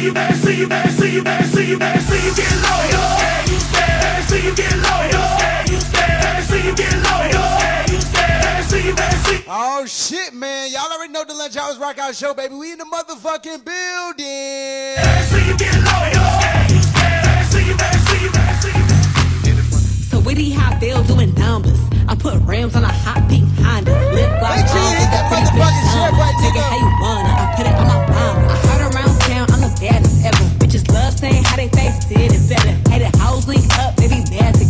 see you, man, see you, man, see you, man, see you, man, see you get low. You scared, see you get low. You scared, see you get low. You scared, see you, man, see. Oh shit, man! Y'all already know the Lunch Hours Rock Out Show, baby. We in the motherfucking building. See you get low. You scared, you scared, see you, man, see you, man, see you. So witty Bill doing numbers. I put rims on a hot pink Honda. Lip gloss on hit with that pretty motherfucking bitch share summer. Take it nigga. how you wanna. I put it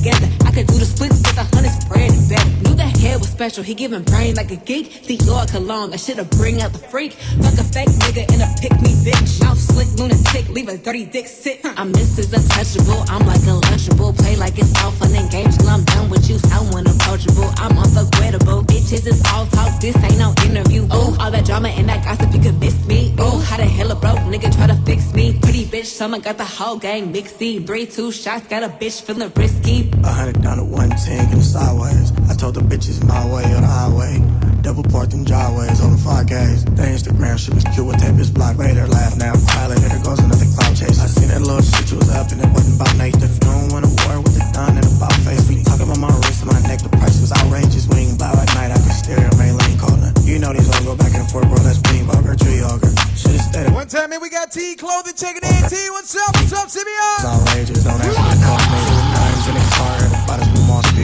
together. I could do the splits with a hundred spread it better. Knew that head was special. He giving brain like a geek. The Dior cologne. I shoulda bring out the freak. Fuck a fake nigga in a pick me bitch. Mouth slick lunatic. Leave a dirty dick sit. I'm Mrs. Untouchable. I'm like a lunchable. Play like it's all fun and games till I'm done with you. Someone approachable. I'm unforgettable. Bitches is all talk. This ain't no interview. Oh, all that drama and that gossip. You could miss me. Oh, how the hell a broke nigga try to fix me? Pretty bitch. Someone got the whole gang mixy. Three, two shots. Got a bitch feeling risky. Hundred down to one ten, getting sideways. I told the bitches my way or the highway. Double parked in driveways over five Ks. The Instagram shit was cute with tape is block. Made her laugh now. Cry later, there goes another cloud chase. I seen that little shit you was up and it wasn't about Nathan. If you don't want to war with the done and about face. We talking about my wrist and my neck, the price was outrageous. We ain't buy at night, I can stare at main lane calling. You know these all go back and forth, bro. That's bean burger, tree yogurt. Shit is steady. One time, man, we got T clothing checking in. T, what's up? What's up, It's Simeon? outrageous, don't ask me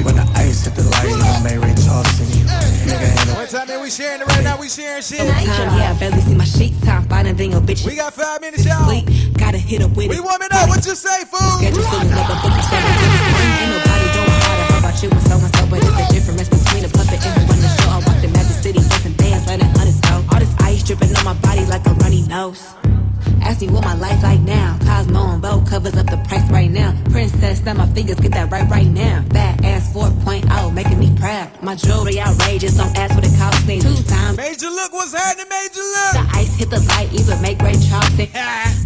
When the ice hit the light, you know, Mary Charleston. Nigga handle One time, man, we sharing it right now. We sharing shit. Time, yeah, I barely see my sheets. Time finding thing, your bitch. We got five minutes, y'all. Sleep. Gotta hit up with We it. warming up. What you say, fool? Schedule filling up a book of seven to the spring. Ain't nobody doing harder. How about you and so and so? But it's a difference between a puppet and who run the show. I walked in Magic City, different dance, letting hundreds go. All this ice dripping on my body like a runny nose. Ask me what my life like now. Cosmo and Vogue covers up the price right now. Princess, snap my fingers, get that right right now. Fat ass 4.0, making me proud. My jewelry outrageous, don't ask what it cost me. Two times. Major look, what's happening, Major look? The ice hit the light, even make Charles sick.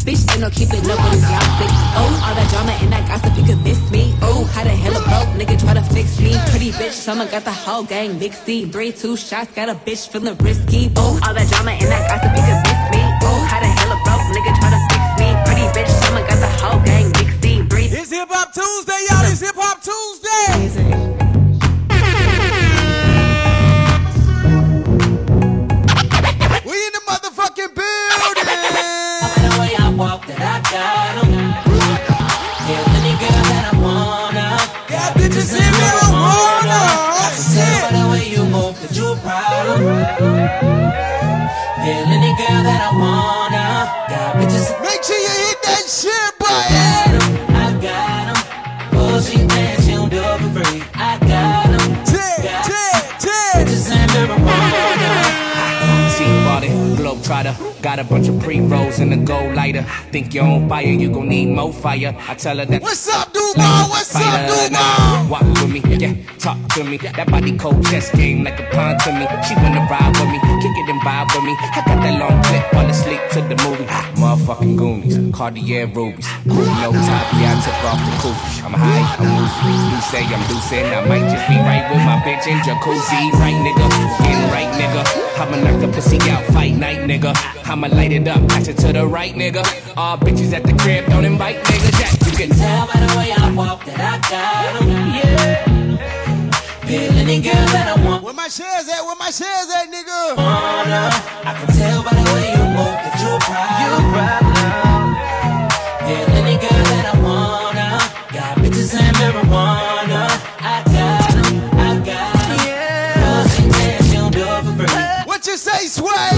Bitch, ain't no keeping up with his y'all thick. Oh, all that drama and that gossip, you could miss me. Oh, how the hell a broke nigga try to fix me? Pretty bitch, someone got the whole gang mixy. Three, two shots, got a bitch feeling risky. Oh, all that drama and that gossip, you could miss nigga try to problem. Yeah, any girl that I wanna. Got bitches Make sure you hit that shit I button. got 'em, I got 'em. She dance, she don't do it for free. I got 'em. Tick, tick, tick. Bitches in marijuana. T-body, globetrotter. Got a bunch of pre-rolls in the gold lighter. Think you're on fire, you gon' need more fire. I tell her that. What's up, Duval? What's up, Duval? Walk with me, yeah, talk to me. That body cold chess game like a pawn to me. She wanna ride with me, kick it and vibe with me. I got that long clip, fall asleep to the movie. Motherfucking Goonies, Cartier rubies. Cool nose, high, I took off the coupe. I'm high, I'm loose. You say I'm and I might just be right with my bitch in jacuzzi. Right, nigga, getting right, nigga. I'ma knock the pussy out, fight night, nigga. I'ma light it up, pass it to the right, nigga. All bitches at the crib, don't invite nigga Jack, you can Tell by the way I walk that I got 'em. Yeah. Feel any girl that I want. Where my shares at? Where my shares at, nigga? wanna. I can tell by the way you move that you a problem. Yeah, any girl that I wanna. Got bitches and marijuana. I got 'em, I got 'em. Girls she dance, she do it for free. What you say, Sway?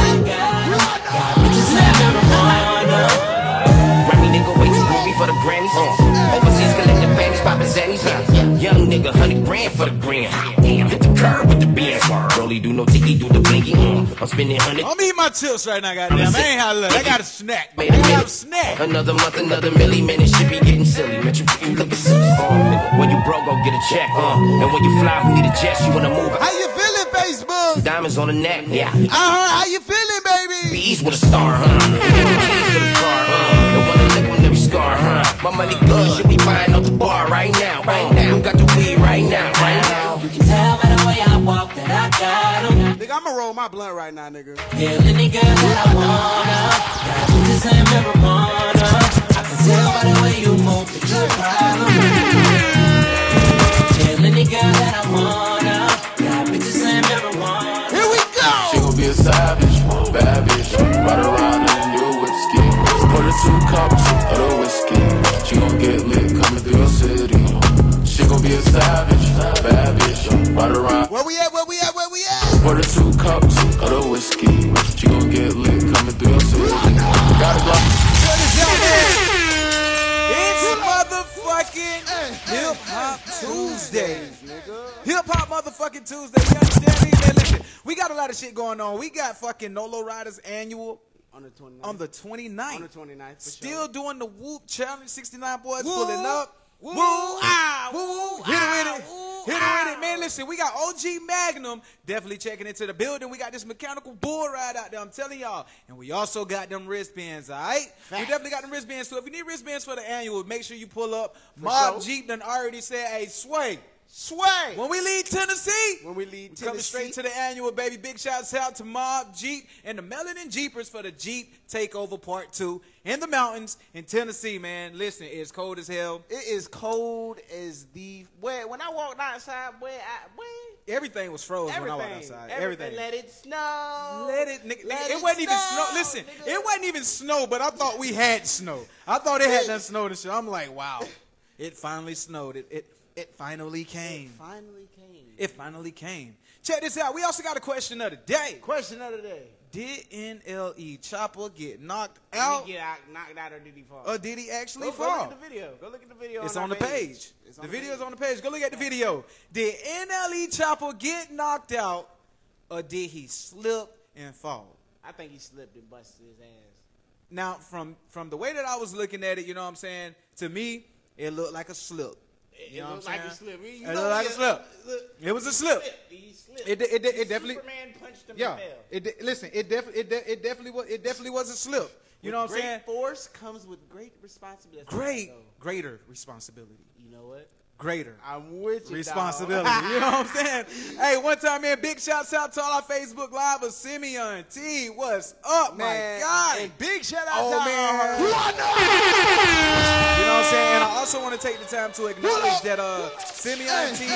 Nigga, hundred grand for the gram. Damn, hit the curb with the Benz. Rolly do no ticky, do the blinky. Mm. I'm spending hundred. I'm eating my chips right now, goddamn. I ain't to look. I got a snack. I got a snack. Another month, another milli, man, it should be getting silly. Man, you, you looking silly. Uh, when you broke, go get a check. Uh, and when you fly, who need a jet? You wanna move How you feeling, Facebook? Diamonds on the neck, yeah. I heard how you feeling, baby. Bees with a star, huh? Get the keys to the huh? And wanna live on every scar, huh? My money good, right now, right uh. now. Got the weed right now, right uh. now. You can tell by the way I walk that I got em. Nigga, I'ma roll my blunt right now, nigga. Yeah, any girl that I wanna. Got bitches and marijuana. I can tell by the way you move that you're a problem. Yeah, the nigga that I wanna. Got bitches and marijuana. Here we go. She gon' be a savage, bad bitch. Ride around in a new whiskey. ski. Pour the two cups of the whiskey. She gon' get lit. Come savage, bad bitch, ride around. Where we at? Where we at? Where we at? Pour the two cups of the whiskey. She gon' get lit coming through your city. Gotta go. It's motherfucking Hip Hop Tuesdays, nigga. Hip Hop motherfucking Tuesday. You understand me? Man, listen, we got a lot of shit going on. We got fucking Nolo Riders annual. On the 29th. On the 29th. On the 29th Still sure. doing the Whoop Challenge. 69 boys Whoop. pulling up. Woo, ah, woo, woo, hit it ah, with it. Hit it ah. with it. Man, listen, we got OG Magnum definitely checking into the building. We got this mechanical bull ride out there, I'm telling y'all. And we also got them wristbands, all right? We definitely got them wristbands. So if you need wristbands for the annual, make sure you pull up. Mob sure. Jeep done already said, hey, sway. Sway. When we leave Tennessee, When we leave Tennessee, coming straight to the annual, baby. Big shouts out to Mob Jeep and the Melanin Jeepers for the Jeep Takeover Part 2 in the mountains in Tennessee, man. Listen, it's cold as hell. It is cold as the where when I walked outside, where I where Everything was frozen when I walked outside. everything. Everything. Let it snow. Let it, nigga, Let it it wasn't even snow, snow. Listen, nigga. it wasn't even snow, but I thought we had snow. I thought it had done snow. and shit. I'm like, wow, it finally snowed. It it it finally came. It finally came. It finally came. Check this out. We also got a question of the day. Question of the day. Did NLE Chopper get knocked Did out, he get out, knocked out or did he fall? or did he actually go, go fall? look at the video. Go look at the video. It's our on the page. The on video's page. on the page. Go look at the video. Did NLE Chopper get knocked out, or did he slip and fall? I think he slipped and busted his ass. Now, from from the way that I was looking at it, you know what I'm saying? To me, it looked like a slip. It, You know what I'm looked like a slip. You It looked like a slip. It was a slip. It, it, it, it definitely. Superman punched him Yeah. and fell. It listen. It definitely. It, de- it definitely was. It definitely was a slip. You know what I'm saying? great saying? force comes with great responsibility. Great, greater responsibility. You know what? Greater. I'm with you. responsibility. you know what I'm saying? hey, one time, man, big shouts out to all our Facebook Live of Simeon T. What's up, Man, my God? and big shout out Oh, to man. You know what I'm saying? And I also want to take the time to acknowledge that uh, Simeon T.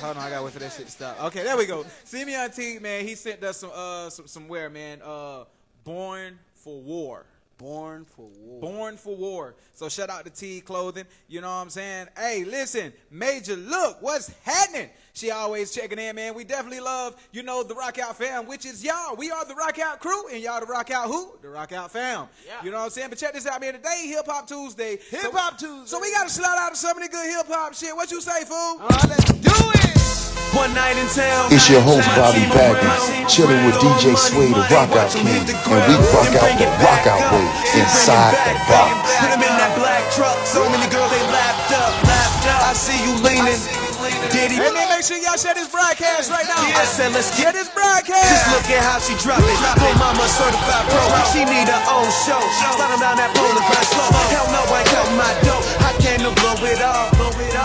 Hold on, I gotta wait for that shit to stop. Okay, there we go. Simeon T. Man, he sent us some uh some, some wear, man. Uh, Born for War. Born for war. Born for War. So shout out to T Clothing. You know what I'm saying? Hey, listen, Major Look, what's happening? She always checking in, man. We definitely love, you know, the Rock Out fam, which is y'all. We are the Rock Out crew, and y'all the Rock Out who? The Rock Out fam. Yeah. You know what I'm saying? But check this out, man. Today, Hip Hop Tuesday. Hip Hop Tuesday. So we gotta slide out to some of the good hip hop shit. What you say, fool? All right, let's do it. It's your host, Bobby Baggins, chilling with DJ Sway, the Rockout King, and we rock out the rock out way inside the box. Put him in that black truck. So many girls they lapped up, lapped up. I see you leaning. Diddy. Hey, man, make sure y'all share this broadcast right now. Yeah, I said let's Share get this broadcast. Just look at how she drop it. Put mama certified pro. She need her own show. Slide down that pole and grind slow. Hell no, I ain't counting my dough. I came to blow it all.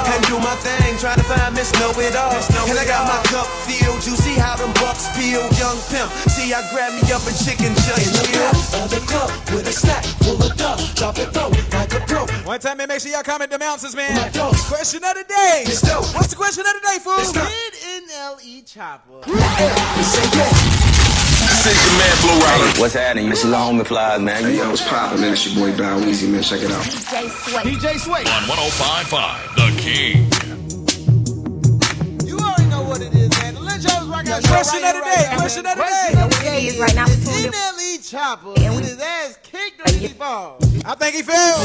And do my thing. Trying to find Miss Know It All. And I got my cup filled. You see how them bucks peel. Young pimp. See, I grab me up a chicken just chill. Other club with a stack full of duck. Drop it low like a pro. One time, man, make sure y'all comment them ounces, man. My dogs. Question of the day. What's the question of the day, fool? Let's go. Did NLE Chopper Say yeah. What's happening? This is the homie Plies, man. Hey, yo, what's poppin', man? It's your boy Bow Weezy, man. Check it out. DJ Sway. DJ Sway. On 1055, The King. You already know what it is, man. The Lunch Hours Rock Out Show Question right of the day. right Question of the Question day. of the day. It is right now. Did NLE Chopper get his ass kicked or did he fall? I think he fell.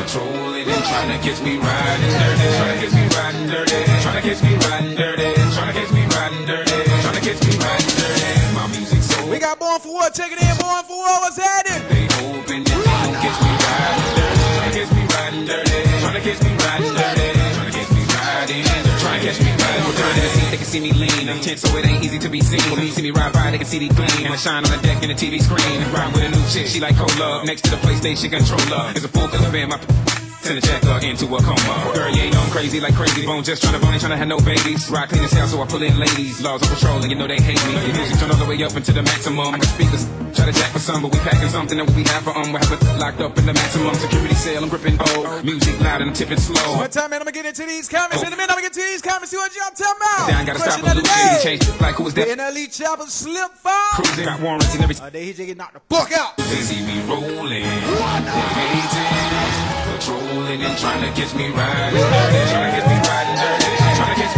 Patrolling and trying to catch me riding dirty. Trying to catch me riding dirty. Trying to catch me riding dirty. Trying to catch me riding dirty. Trying to catch me riding dirty. My music so We got Born for War. Check it in. Born for War. What's happening? they hoping that they gon' catch me riding dirty. Trying to catch me riding dirty. Trying to catch me riding dirty. Trying to catch me riding dirty. Trying to catch me riding dirty. See, they can see me lean. I'm tense, so it ain't easy to be seen. When you see me ride by, they can see the gleam. And I shine on the deck in the TV screen. Ride with a new chick, she like cola. Next to the PlayStation controller is a full color band. My Send a checker into a coma. Girl, you ain't I'm crazy like crazy bone. Just tryna bone, ain't tryna have no babies. Rock clean as hell, so I pull in ladies. Laws of control, and you know they hate me. The music turn all the way up into the maximum. I got speakers, try to jack for some, but we packing something that we have for um. We have it locked up in the maximum security cell. I'm gripping old music loud and I'm tipping slow. One time, man, I'm gonna get into these comments. In a minute, I'm gonna get to these comments. See what y'all talking about. Down, gotta Question stop of a the loose baby day. change. Like who was that? NLE Chopper slip fall. Cruising, got warrants and everything. Uh, they he just get knocked the fuck out. They see me rolling, they hating, and trying to catch me riding dirty, trying to catch me riding dirty, trying to catch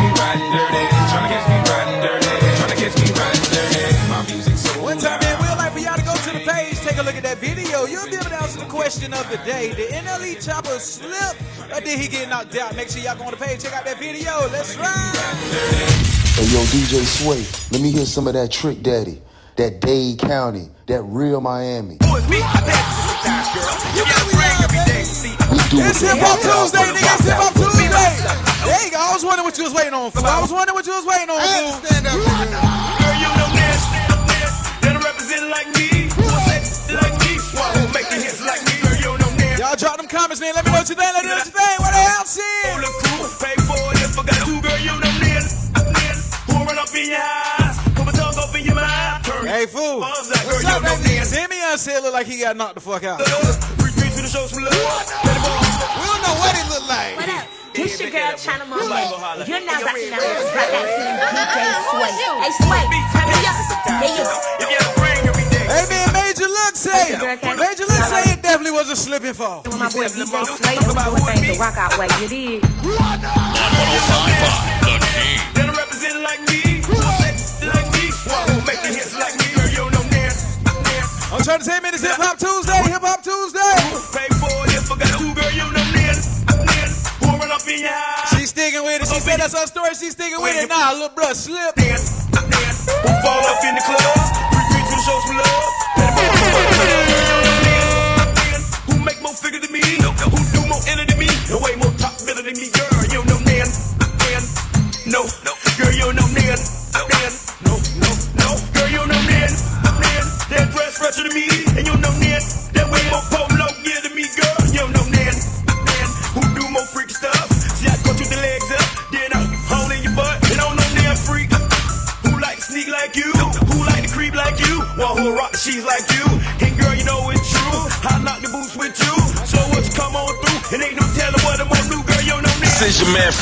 dirty. Tryna catch me riding dirty. Tryna catch me riding dirty. My music so One time, man, we'd like for y'all to go to the page, take a look at that video. You'll be able to answer the question of the day. Did NLE Chopper slip or did he get knocked out? Make sure y'all go on the page, check out that video. Let's ride. Hey, yo, DJ Sway, let me hear some of that Trick Daddy, that Dade County, that real Miami. We do It's it Hip Hop Tuesday, nigga. It's Hip Hop Tuesday. There you go. I was wondering what you was waiting on, fool. I was wondering what you was waiting on, fool. Girl, you know this. Then represent like me. Who's that like me? Who making hits like me? Girl, you know this. Y'all drop them comments, man. Let me know what you think. Let me know what you think. What the hell, shit? Look cool, pay for it if I got to. Girl, you know. Who run up in your eyes? Put my tongue up in your. Turn Hey, fool. What's up, baby? Simeon said look like he got knocked the fuck out you show some love. We don't know what it look like. What up? This your girl, China Mama. You're not rocking out know. Black Eyed DJ Sway. Hey, Sway, turn me up. There you go. Hey, man, Major Look say Major Look it definitely was a slipping fall. When my boy DJ Sway was doing things the rock out way, you did. 105.5 I'm trying to say, man, Hip Hop Tuesday. Hip Hop Tuesday. Pay for it if I got to. Girl, you know this. Who run up in your eyes? She's sticking with it. She said that's her story. She's sticking with it. Nah, little bruh slip. Who fall up in the club? Drinks to the show some love. Let it dance, Who make more figure than me? Who do more enter than me?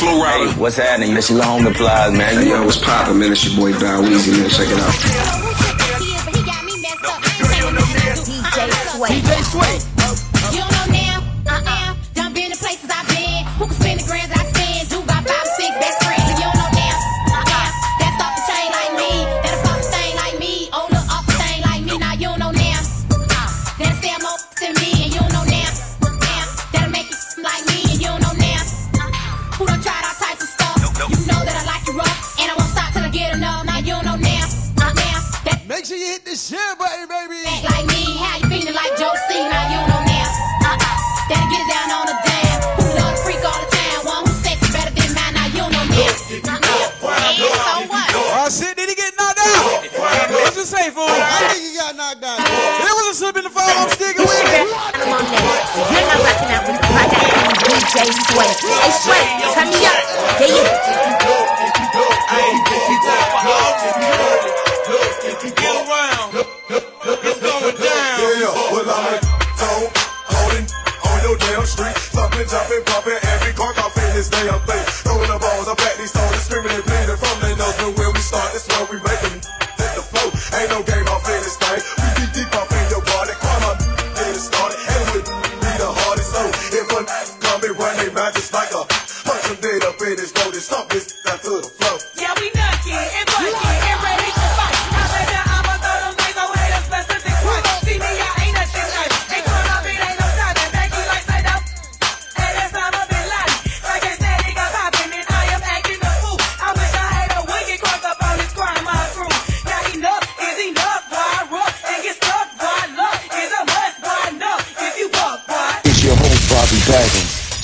This is your man Flo Rida. What's happening? Your homie Plies, man. Hey, yo, what's poppin', man? It's your boy Bow Weezy, man. Check it out.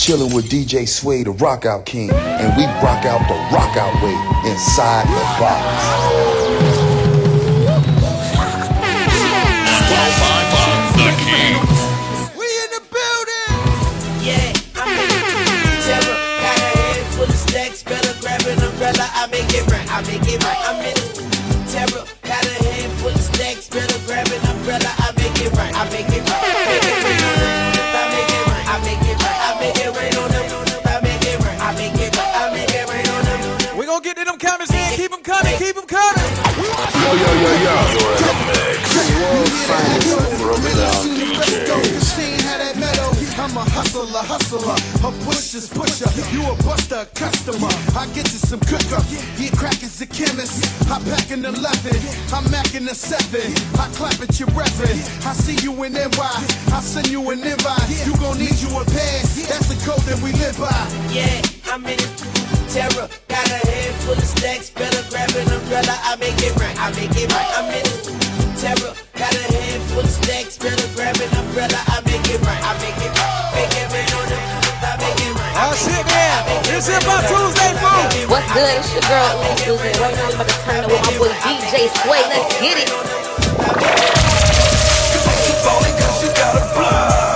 Chilling with DJ Sway, the Rock Out King, and we rock out the rock out way inside the box. We in the building. Yeah, I'm in terror. Got a head of stacks. Better grab an umbrella. I make it right. I make it right. I'm in terror. Got a head full of stacks. Better grab an umbrella. I make it right. I make it hustler, hustler, a pusher's pusher. You a buster, custer. customer. I get you some cooker. Yeah, crack is a chemist. I pack an 11. I'm macking a 7. I clap at your reverend. I see you in NY. I send you an invite. You gon' need you a pass. That's the code that we live by. Yeah, I'm in it. Terror, got a head full of stacks. Better grab an umbrella. I make it right. I make it right. I'm in it. Terror, got a head full of stacks. Better grab an umbrella. I make it right. I make it right. It's Hip Hop Tuesday, fool. What's good? It's your girl, Susan. Right now, I'm about to turn it with my boy DJ Sway. Let's get it. Yo,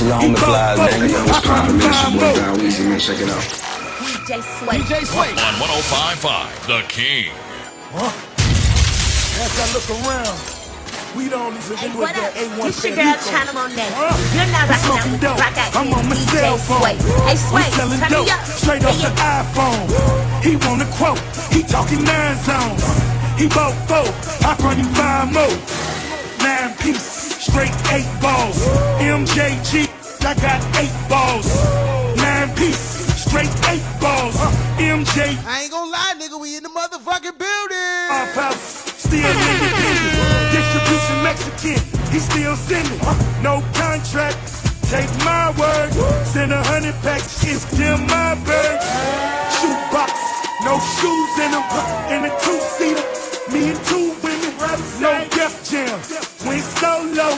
What's happening? This is Long Applies, man. Yo, what's poppin', man? It's your boy Bow Weezy, man. Check it out. DJ Sway. DJ Sway. On 1055, The King. Huh? As I look around, we don't even Hey, do what with up? that A1 This your girl, Federico. China Monet. Huh? You're not I'm rocking out smoking with the rock out I'm on my DJ cell phone. Sway. Hey, Sway, I'm selling turn me dope up. straight off Hey, the iPhone. He want a quote. He talking nine zones. He bought four. I run you five more. Nine piece, straight eight balls. MJG, I got eight balls. Nine piece, straight eight balls. MJ. I ain't gonna lie, nigga, we in the motherfucking building. Off house, still independent. Distribution Mexican, he still sending. No contract, take my word. Send a hundred packs, it's still my bird. Shoebox, no shoes in them. In a two-seater, me and two. No Def Jam, went solo.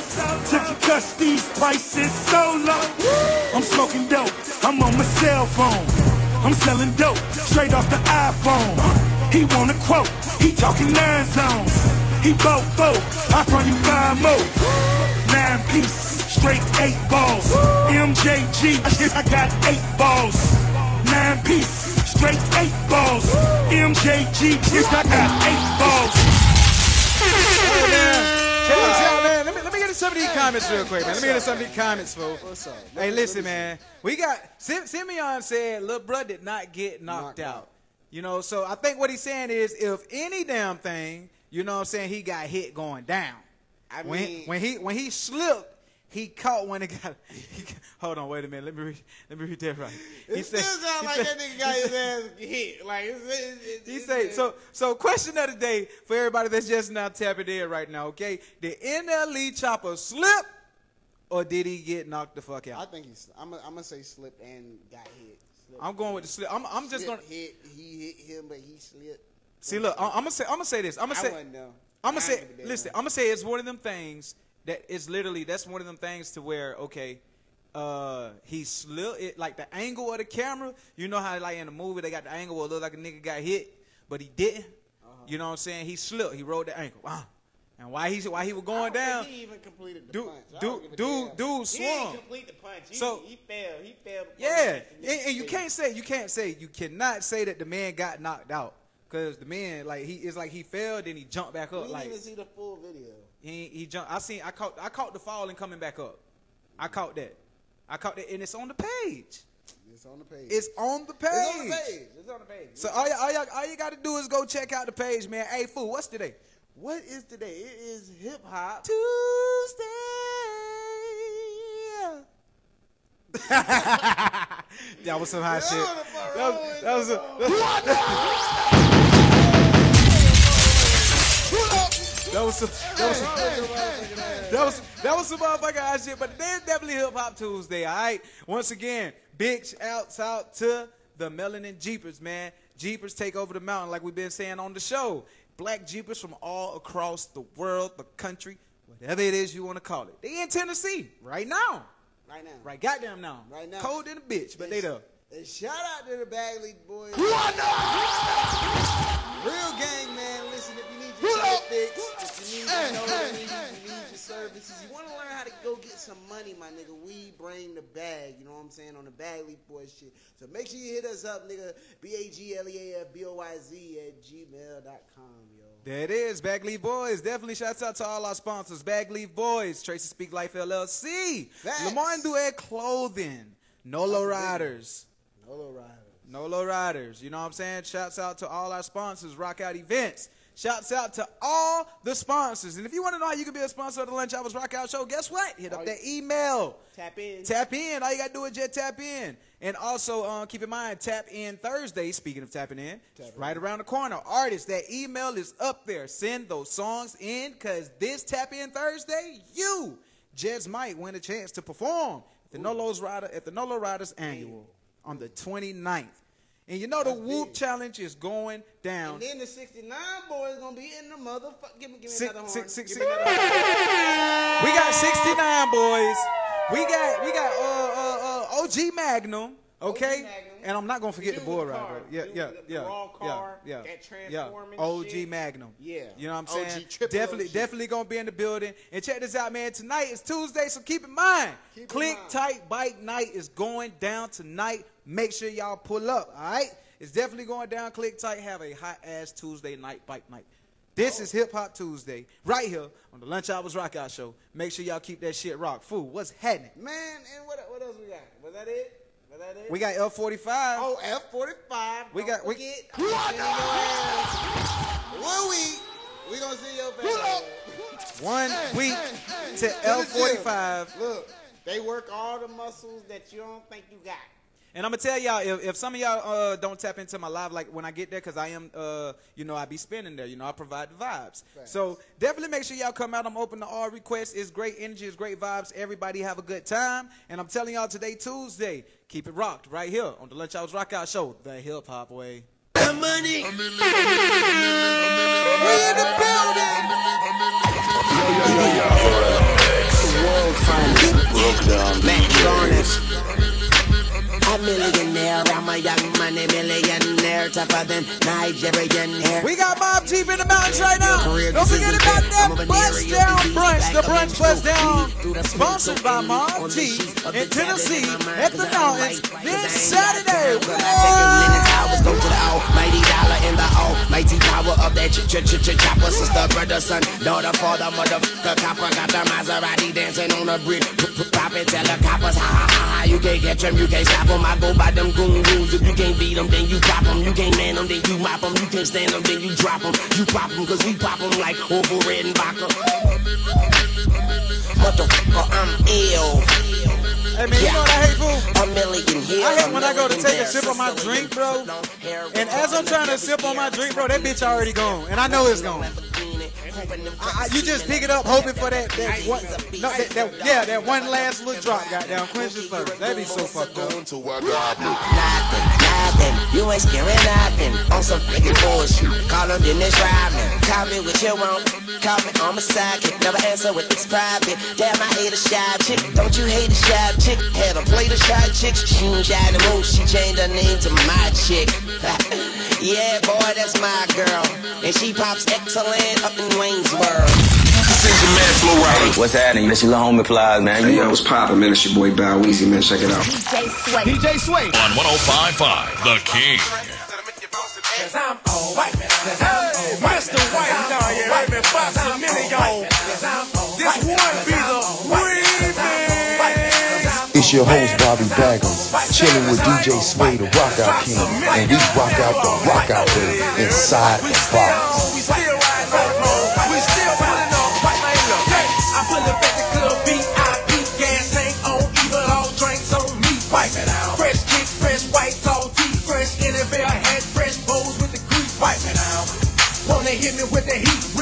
Took cause these prices so low. I'm smoking dope, I'm on my cell phone. I'm selling dope, straight off the iPhone. He want a quote, he talking nine zones. He bought four, I run him five more. Nine piece, straight eight balls. MJG, I got eight balls. Nine piece, straight eight balls. MJG, I got eight balls. Check this out, man. Let me, let me get into some of these comments real quick, man. Let me get into some of these comments, folks. Up? Hey, listen, man. We got Sim- Simeon said, "Lil Bruh did not get knocked, Knocked out. out. You know, so I think what he's saying is, if any damn thing, you know, what I'm saying he got hit going down. I when mean- when he when he slipped, he caught when it got. He, hold on, wait a minute. Let me read, let me read that right. It still sound he like said- that nigga got his ass hit. Like it's, it's, it's, he say so. So question of the day for everybody that's just now tapping in right now. Okay, did NLE Chopper slip, or did he get knocked the fuck out? I think he's. I'm. I'm gonna say slipped and got hit. Slipped. I'm going with the slip. I'm, I'm just gonna hit. He hit him, but he slipped. see. Look, I'm, I'm gonna say. I'm gonna say this. I'm gonna I say. I'm gonna say. ain't give a damn. Listen. I'm gonna say it's one of them things that is literally. That's one of them things to where okay. Uh, he slipped it like the angle of the camera. You know how like in the movie they got the angle where it look like a nigga got hit, but he didn't. Uh-huh. You know what I'm saying? He slipped. He rolled the ankle. Ah. And why he why he was going down? He even completed the Dude- punch. Dude- don't give a dude- dude He swung. didn't complete the punch. He, So- he fell. He fell. Yeah, and, and you can't say you can't say you cannot say that the man got knocked out Cause the man, like he it's like he fell, then he jumped back up. We up. didn't Like even see the full video. He he jumped. I seen. I caught. I caught the fall and coming back up. I caught that. I caught that, and it's on the page. It's on the page. It's on the page. It's on the page. It's on the page. So all, y'all, all, y'all, all you got to do is go check out the page, man. Hey, fool, what's today? What is today? It is hip hop Tuesday. that was some hot shit. That was, that was a, that was some that was some, that was that was some motherfucking hot shit. But there's definitely Hip Hop Tuesday. All right. Once again, big shouts out to the Melanin Jeepers, man. Jeepers take over the mountain, like we've been saying on the show. Black Jeepers from all across the world, the country, whatever it is you want to call it. They in Tennessee right now. right now. Right, goddamn now. Right now. Cold in a bitch, but they there. And shout out to the Bagley boys. Real gang, man. Listen, if you need your fixed, if you need your know, you need, you need your services, you want to learn how to go get some money, my nigga, we bring the bag, you know what I'm saying, on the Bagley boys shit. So make sure you hit us up, nigga, B-A-G-L-E-A-F-B-O-Y-Z at gmail.com, yo. There it is, Bagley Boys. Definitely shouts out to all our sponsors. Bagley Boys, Tracy Speak Life LLC, Facts. Lamar and Duet Clothing, Nolo Riders. Nolo Riders. Nolo Riders. You know what I'm saying? Shouts out to all our sponsors, Rock Out Events. Shouts out to all the sponsors. And if you want to know how you can be a sponsor of the Lunch Hours Rock Out Show, guess what? Hit up that email. Tap in. Tap in. All you gotta do is just tap in. And also, uh, keep in mind, tap in Thursday. Speaking of tapping in, it's right around the corner. Artists, that email is up there. Send those songs in, cause this tap in Thursday, you just might win a chance to perform at the Nolo's Rider at the Nolo Riders Annual on the 29th. And you know the Whoop Challenge is going down. And then the 69 boys gonna be in the motherfucker. Give me, give me Six- another horn. six- six- Give me another horn. We got 69 boys. We got we got uh uh, uh OG Magnum. Okay, Magnum. and I'm not gonna forget the bull rider. Yeah, yeah, the yeah, raw car, yeah, yeah, that yeah. OG shit. Magnum. Yeah. you know what I'm saying. triple definitely, OG. definitely gonna be in the building. And check this out, man. Tonight is Tuesday, so keep in mind. Keep in Click mind. tight bike night is going down tonight. Make sure y'all pull up. All right, it's definitely going down. Click tight. Have a hot ass Tuesday night bike night. This is Hip Hop Tuesday, right here on the Lunch Hours Rock Out Show. Make sure y'all keep that shit rock. Fool, what's happening? Man, and what, what else we got? Was that it? Was that it? We got L45. Oh, F45. We Don't got- we- sending. One week, we gonna see your face. One Hey, week hey, hey, to the L45. Look, they work all the muscles that you don't think you got. And I'm gonna tell y'all if, if some of y'all uh, don't tap into my live like when I get there, cause I am, uh, you know, I be spinning there. You know, I provide the vibes. So definitely make sure y'all come out. I'm open to all requests. It's great energy. It's great vibes. Everybody have a good time. And I'm telling y'all today, Tuesday, keep it rocked right here on the Lunch Hours Rock Out Show, the Hip Hop Way. The money. We in the building. World finest. Broke down. McDonald's. A millionaire, I'm a young money millionaire, tougher than Nigerian hair. We got Mob Jeep in the mountains right now. Don't forget about that Bust Down Brunch. The Brunch Bust Down, sponsored by Mob Jeep in Tennessee at the mountains this Saturday. Hours go to the almighty dollar in the almighty power of that ch ch ch ch chopper. Sister, brother, son, daughter, father, motherfucker, copper. Got the Maserati dancing on the bridge. Pop it, tell the coppers, ha ha ha. You can't catch them, you can't stop them. I go by them goon rules. If you can't beat them, then you pop them. You can't man them, then you mop them. You can't stand them, then you drop them. You pop them, cause we pop them like Orville Redenbacher. Motherfucker, I'm ill. Hey man, you know what I hate? A million here. I hate when I go to take a sip of my drink, bro. And as I'm trying to sip on my drink, bro, that bitch already gone. And I know it's gone. I, you just pick it up hoping for that, that one, no, that, that, yeah, that one last little drop, goddamn, quench your thirst. That'd be so fucked up. Nothing, nothing. You ain't scaring nothing. On some nigga bullshit. Call him Dennis Rodman. Call me with your own. Call me on my sidekick. Never answer with it's private. Damn, I hate a shy chick. Don't you hate a shy chick? Had a plate of shy chicks. She ain't shy the most. She changed her name to my chick. yeah, boy, that's my girl. And she pops excellent up in Waynesboro. What's happening? This your little homie Plies, man. Hey, yo, what's poppin', man? It's your boy Bow Weezy, man. Check it out. DJ Sway. DJ Sway. On 1055, The King. Cause I'm all white, cause I'm all white. Mr. White, now you heard me five a minute. This one be the remix. It's your host Bobby Baggins, chilling with DJ Sway, the Rockout King, and we rock out the rockout way inside the box.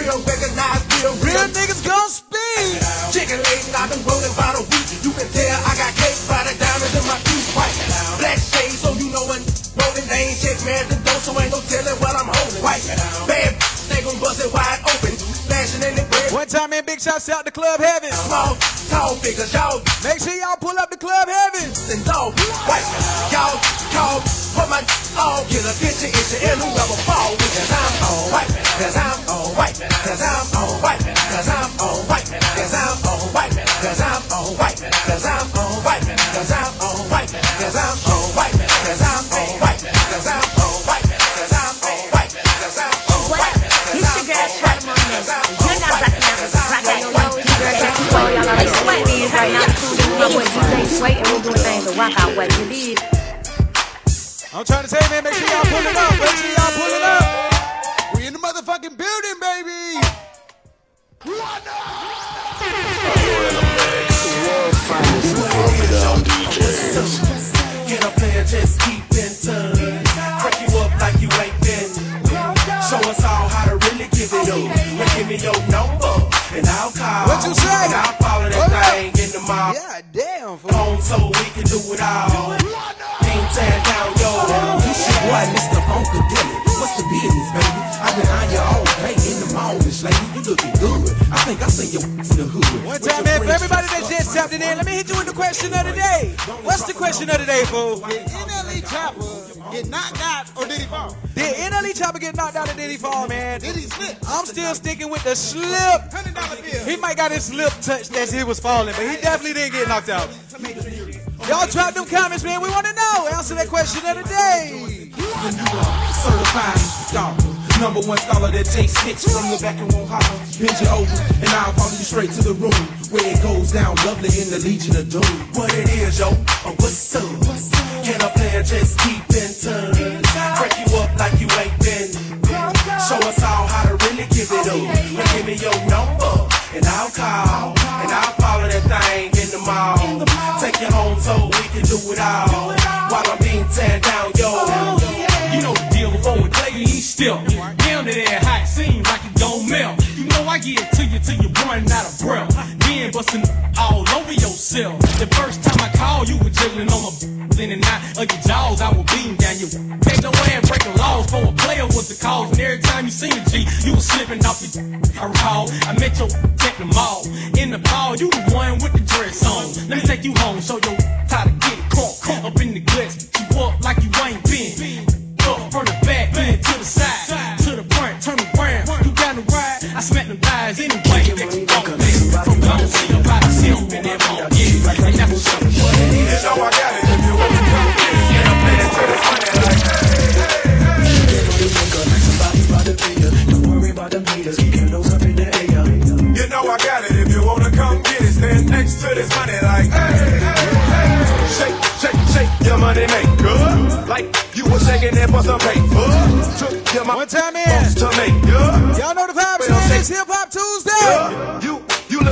Real recognize real Real niggas gon' speed. Chicken legs, I've been rolling about a week. You can tell I got cake by the diamonds in my teeth. White black shades, so you know when rolling. They ain't check man the door, so ain't no telling what I'm holding. White bad, they gon' bust it wide open. Flashing in the bread. One time, man, big shouts out to Club Heaven. Small, tall figures, y'all. Make sure y'all pull up the Club Heaven. And dog, white, y'all, call, put my all, get a picture, it's your end, whoever fall with Cause I'm all white, cause I'm white, cause I'm all white, cause I'm all white, cause I'm all white, cause I'm all white, cause I'm all white, cause I'm all white, cause I'm all white, cause I'm all white, cause I'm all white, cause I'm all white, cause I'm all white, It's your girl, Shot Money. You're not rocking out with Rock Out Your Girl, Jackie Boy, y'all are sweat. Is right now tuned in with DJ Sway, and we're doing things the Rock Out way. You did. I'm trying to say, man, make sure y'all pull it up. Make sure y'all pull it up. Motherfucking building, baby. Up there, just keep in touch. Crack you up like you ain't been. Show us all how to really give it up. Give me your number, and I'll call. What you say? And I'll follow that Hold up. in the. God damn. Home so we can do it all. Down yo. Your boy, Mr. Funkadelic. What's the business, baby? I've been on you all day in the mornings, lady. You looking good. I think I seen you in the hood. One time, man, for everybody that just tapped it in, let me hit you with the question of the day. What's the question of the day, fool? Did NLE Chopper get knocked out or did he fall? Did NLE Chopper get knocked out or did he fall, man? Did he slip? I'm still sticking with the slip. Hundred dollar bill. He might got his lip touched as he was falling, but he definitely didn't get knocked out. Y'all drop them comments, man. We want to know. Answer that question of the day. Certified doctor. Number one scholar that takes hits from the back and won't holler. Bend you over, and I'll follow you straight to the room where it goes down lovely in the Legion of Doom. What it is, yo, or what's up? Can a player just keep in touch? Crack you up like you ain't been. Show us all how to really give it up. Well, give me your number, and I'll call, you each. Down to that hot seems like it don't melt. You know I get to you till you're running out of breath. Then busting all over yourself. The first time I called, you were jiggling on my then and not of your jaws, I was beating down your Take no way breaking laws for a player was the cause. And every time you seen a G, you was slipping off your I recall, I met your at the mall. In the fall, you the one with the dress on. Let me take you home, show your how to get it crunk. Up in the guts, I smack them thighs anyway. That you don't miss. From gone, see your body simp and then won't get it. And that's what it is. You know I got it if you want to come get it. Get up there to the front and like, You know I got it if you wanna come get it. Stand next to this money like, hey, hey, hey. Shake, shake, shake your money maker. Like you was shaking it for some paper. Took your One time in. to make ya. Y'all know the vibes, Well, man. say- It's Hip Hop Tuesday.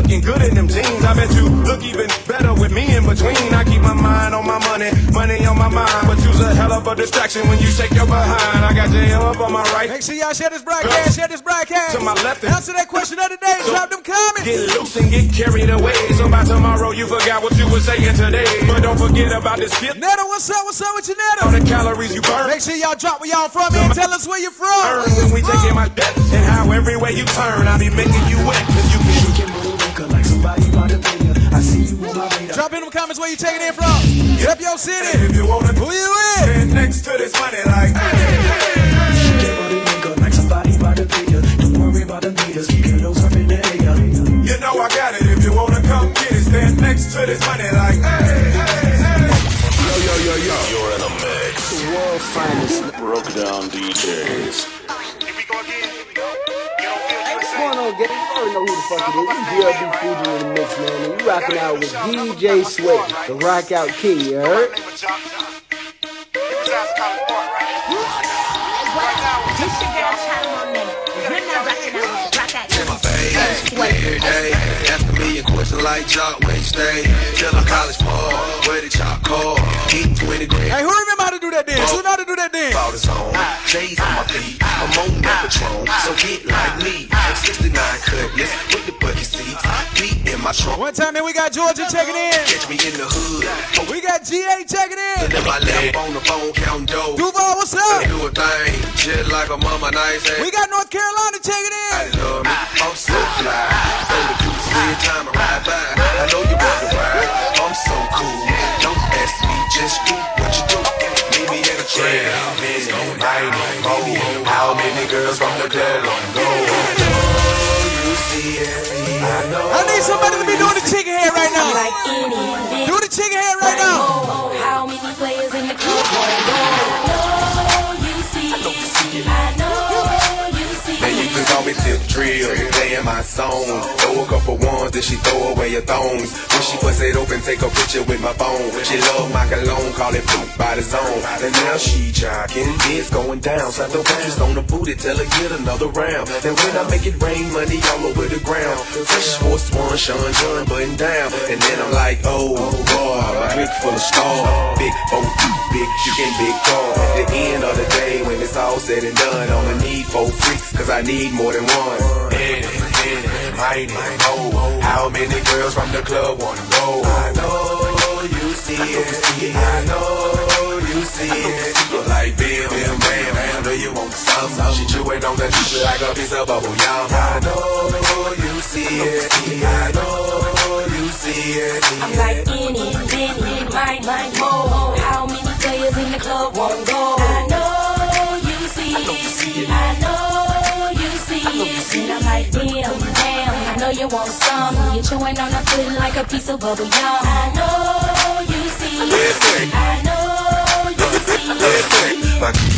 Yeah, You, you looking good in them jeans. I bet you look even better with me in between. I keep my mind on my money, money on my mind. But you's a hell of a distraction when you shake your behind. I got your up on my right. Make sure y'all share this broadcast. Share this broadcast. To my left Answer that question of the day. Drop them comments. Get loose and get carried away. So by tomorrow you forgot what you were saying today. But don't forget about this gift. Neto, what's up? What's up with you, All Neto? the calories you burn. Make sure y'all drop where y'all from and tell us where you're from. Where you when we from? taking my depth. And how everywhere you turn, I be making you wet. Cause you can Drop in them comments where you taking in from. Rep your city. if you wanna Who you with? stand next to this money like, hey, hey, You know I got it if you wanna come get it. Stand next to this money like, hey, hey, hey. Yo, yo, yo, yo, You're in a mix. The world finest broke down DJs. Know who the fuck it is. It's DLB Fuji in the mix, man. And you rocking out with DJ Sway, the Rock Out King, you heard? This your girl China Monet. You're not rocking out with Rock Out King. Every day, ask a million questions like Jock stay. Till I'm college ball, where the chop call. Eating 20 grand. Hey, who remember how to do that dance? Who know how to do that dance? About his own. J's on my feet. I'm on that Patron. So get like me. 69 cutlass with the bucket seats. Beat in my trunk. One time, man, we got Georgia checking in. Catch me in the hood. We got GA checking in. Then my lamp on the phone counting dough. Duval, what's up? Do a thing. Just like a mama nice. We got North Carolina checking in. I love me. I'm so fly. Throw the deuce every time I ride by. I know you want to ride. I'm so cool. Don't ask me, just do what you do. Meet me in the trail. Man, mighty, bold. How many girls from the club go? You see it. I know. I need somebody to be doing the chicken head right now. Do the chicken head right now. Oh, oh, Drill, playing my song. Throw a couple ones, then she throw away her thongs. When she bust it open, take a picture with my phone. She love my cologne, call it poop by the zone. And now she jocking, it's going down. Slap the punches on the booty, tell her get another round. And when I make it rain, money all over the ground. Fresh Force One, Sean John button down. And then I'm like, oh boy, my click full of stars. Big boat, big chicken, big car. At the end of the day, when it's all said and done, I'ma need four freaks, cause I need more than one. And, and, mighty, how many girls from the club wanna go? I know you see it, I know you see it. Like bam, bam, bam, I know you want some. She chewing on the juice like a piece of bubble yum. I know you see it, I know you see it. I'm like any, any, my, my, mo. How many players in the club wanna go? I know you see. It. I know you see. And I'm like damn, damn. I know you want some. You're chewing on the pudding like a piece of bubble yum. I know you see. I know you see.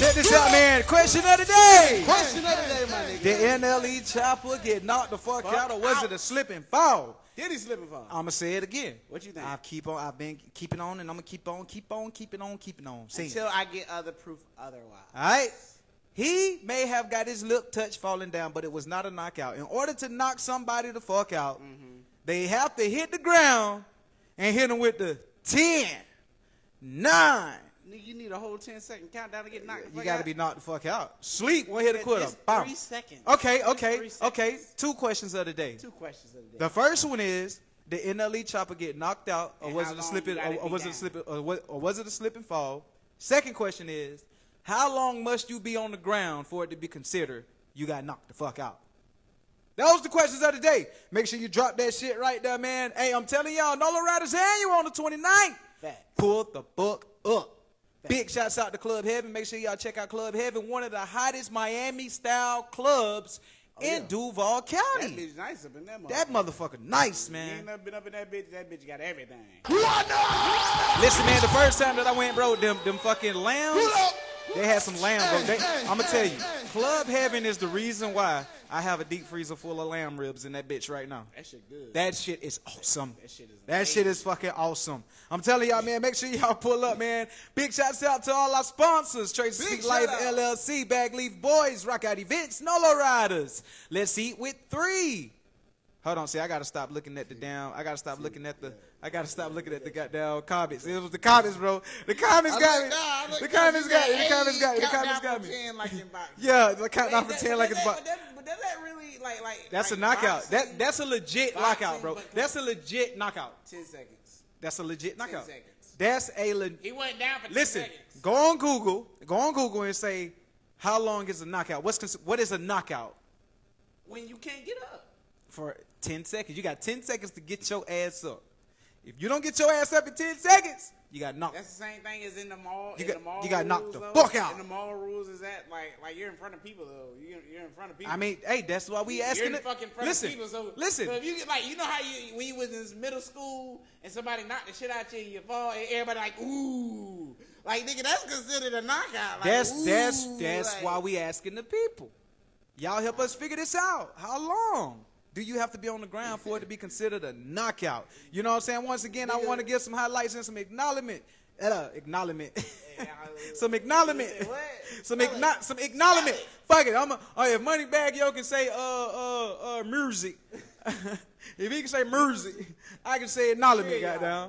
Check this out, man. Question of the day. Question of the day, my nigga. Did NLE Choppa get knocked the fuck out, or was it a slip and fall? Did he slip and fall? I'ma say it again. What you think? I keep on. I've been keeping on, and I'm gonna keep on, keep on, keeping on, keeping on. See. Until I get other proof otherwise. All right. He may have got his lip touch falling down, but it was not a knockout. In order to knock somebody the fuck out, mm-hmm. they have to hit the ground and hit them with the 10, 9. Nigga, you need a whole 10 second countdown to get knocked You got to be knocked the fuck out. Sleep, a quitter. It's Bam. three seconds. Okay, okay, three okay. Two questions of the day. Two questions of the day. The first one is did NLE Choppa get knocked out, or And was it a slip, and- or, or was it a down? slip, and- or, or was it a slip and fall? Second question is how long must you be on the ground for it to be considered you got knocked the fuck out? Those the questions of the day. Make sure you drop that shit right there, man. Hey, I'm telling y'all, Nola Riders annual on the 29th. Pull the book up. Big shouts out to Club Heaven. Make sure y'all check out Club Heaven, one of the hottest Miami style clubs oh, in Duval Oh, That County. bitch nice up in that motherfucker. That motherfucker nice, You man. ain't never been up in that bitch. That bitch got everything. Listen, man, the first time that I went, bro, them them fucking lambs, they had some lamb, bro. They, I'm gonna tell you, Club Heaven is the reason why I have a deep freezer full of lamb ribs in that bitch right now. That shit good. That shit is awesome. That shit is That shit is fucking awesome. I'm telling y'all, man, make sure y'all pull up, man. Big shouts out to all our sponsors. Tracy Speak Life out. LLC, Bag Leaf Boys, Rock Out Events, Nolo Riders. Let's eat with three. Hold on, see, I gotta stop looking at the down. I gotta stop looking at the. I gotta stop looking at the goddamn comments. It was the comments, bro. The comments got me. The comments got me. The comments got me. The comments got me. from 10 like in boxing. Yeah, the count down Wait, ten like it's box. but does that really like like? That's a knockout. boxing? That that's a legit Boxing, knockout, bro. That's a legit knockout. Ten seconds. That's a legit knockout. Ten seconds. That's a le- He went down for 10 Listen, seconds. go on Google. Go on Google and say how long is a knockout? What's cons- what is a knockout? When you can't get up. For ten seconds. You got ten seconds to get your ass up. If you don't get your ass up in ten seconds, You got knocked. That's the same thing as in the mall. You got- the mall you got knocked the though. fuck out. In the mall rules is that like like you're in front of people though. You're, you're in front of people. I mean, hey, that's why we asking. You're in it. fucking front Listen, of people. So listen. So if you get like, you know how you when you was in middle school and somebody knocked the shit out you and you fall, and everybody like, ooh, like nigga, that's considered a knockout. Like, that's ooh, that's that's like- why we asking the people. Y'all help us figure this out. How long do you have to be on the ground for it to be considered a knockout? You know what I'm saying? Once again, I want to give some highlights and some acknowledgement. Uh, acknowledgement. some acknowledgement. some acknow- some acknowledgement. Fuck it. I'm a, oh, if Moneybagg Yo can say uh uh uh music. if he can say music, I can say acknowledgement, goddamn.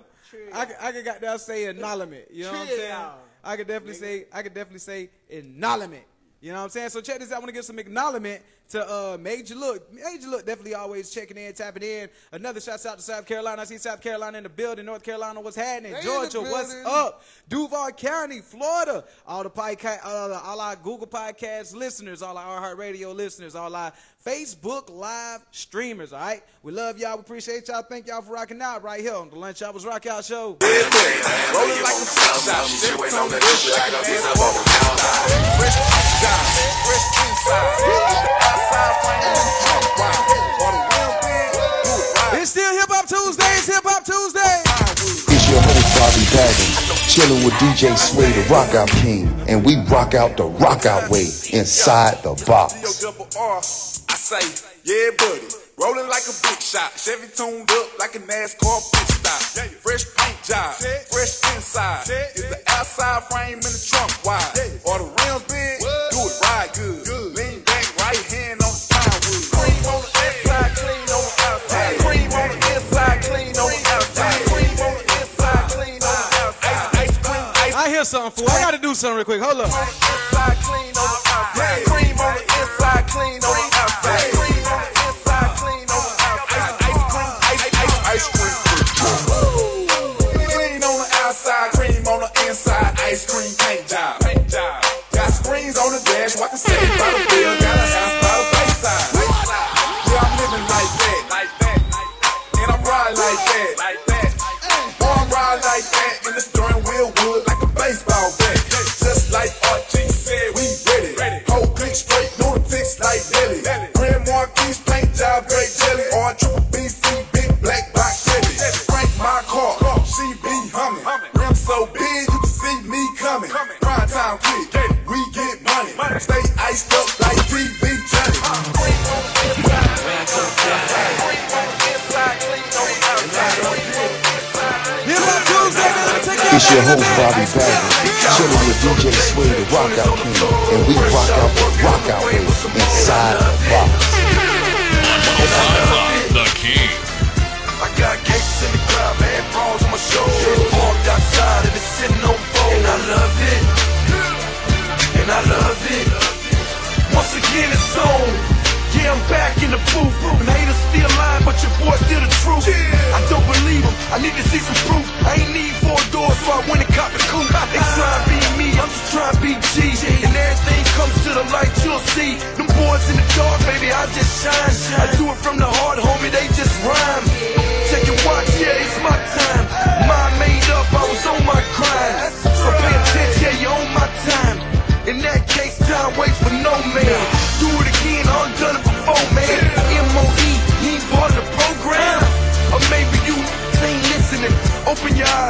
I can, I can goddamn say acknowledgement. You know what I'm saying? I could definitely say I could definitely say acknowledgement. You know what I'm saying? So check this out. I want to give some acknowledgement to uh, Major Look. Major Look definitely always checking in, tapping in. Another shout out to South Carolina. I see South Carolina in the building. North Carolina, what's happening? They Georgia, what's up? Duval County, Florida. All the podcast, all, all our Google Podcast listeners, all our iHeartRadio listeners, all our Facebook Live streamers. All right, we love y'all. We appreciate y'all. Thank y'all for rocking out right here on the Lunch Hours Rock Out Show. Rolling like a fresh shot. Shit on the dick like a piece of bubble. Fresh inside, fresh inside. Outside frame in the trunk. The wheel big, do it right. It's still Hip Hop Tuesday. It's Hip Hop Tuesday. It's your host Bobby Baggins, chilling with DJ Sway, the Rock Out King, and we rock out the rock out way inside the box. double R. I say, yeah, buddy. Rolling like a big shot. Chevy tuned up like a NASCAR pit stop. Fresh paint job, fresh inside. Is the outside frame in the trunk wide? Or the rims big? Do it right good. Lean back, right hand on the plywood. Cream on the inside, clean on the outside. Cream on the inside, clean on the outside. Cream on the inside, clean on the outside. Ice cream, ice I hear something, fool. I got to do something real quick. Hold up. inside, clean on the outside. Cream on the inside, clean on the outside. Ice cream paint job. Paint job. Got screens on the dash, what can say by the bill? It's your host Bobby Baggins, chilling with DJ Sway, the Rock Out King, and we rock out the rock out way inside the box. The King. I got gangsters in the crowd, man, bras on my shoulders. Parked outside and it's sitting on fold. And I love it. And I love it. Once again, it's on. Yeah, in the booth. And haters still lying, but your boy still the truth. I don't believe them. I need to see some proof. I ain't need four doors, so I went and caught the coupe. They try to be me, I'm just trying to be G. And everything comes to the light, you'll see. Them boys in the dark, baby, I just shine. I do it from the heart, homie, they just rhyme.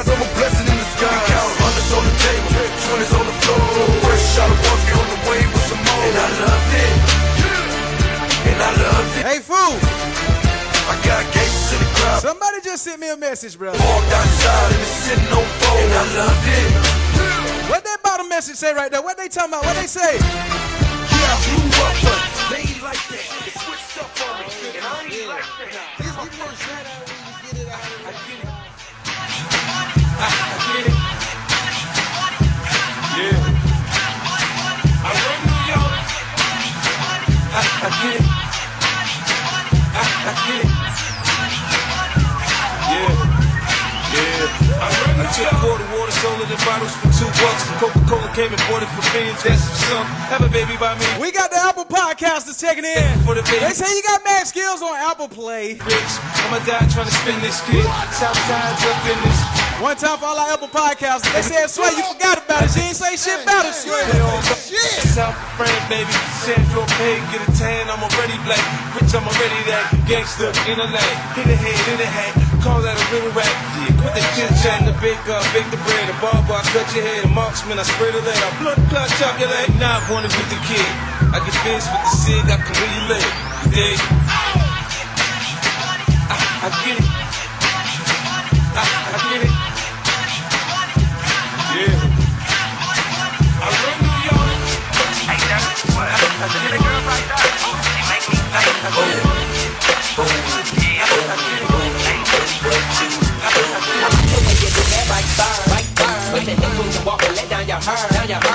I'm a blessing in the sky. Count hundreds on the table, twenties on the floor. Fresh shot of on the way with some more. And I love it. And I love it. Hey, fool. I got gangsters in the crowd. Somebody just sent me a message, bro. Walked outside and it's sitting on fold. And I love it. What that bottom message say right there? What they talking about? What they say? Yeah, I grew up, get it. I, I get it. Yeah. Yeah. I run New York. bought a soul bottles for two bucks. Coca-Cola came and bought it for millions. That's some. Have a baby by me. We got the Apple Podcasters checking in. For the. They say you got mad skills on Apple Play. Rich, I'ma die trying to spin this kid. Southside's up in this. One time for all our Apple Podcasters. They said, Sway, you forgot about it. She ain't say shit about it, Sway. Shit. South friend, baby. Sandro Pay, get a tan, I'm already black. Rich, I'm already that. Gangster in the lane. Hit the head, in the hat. Call that a real rap. Yeah, quit the chit chat, the bake up, bake the bread. A barber, I cut your head. A marksman, I spray the lead. I blood clot, chop your leg. Now I wanna get the kid. I get biz with the cig, I can really live. You dig? I, I get it.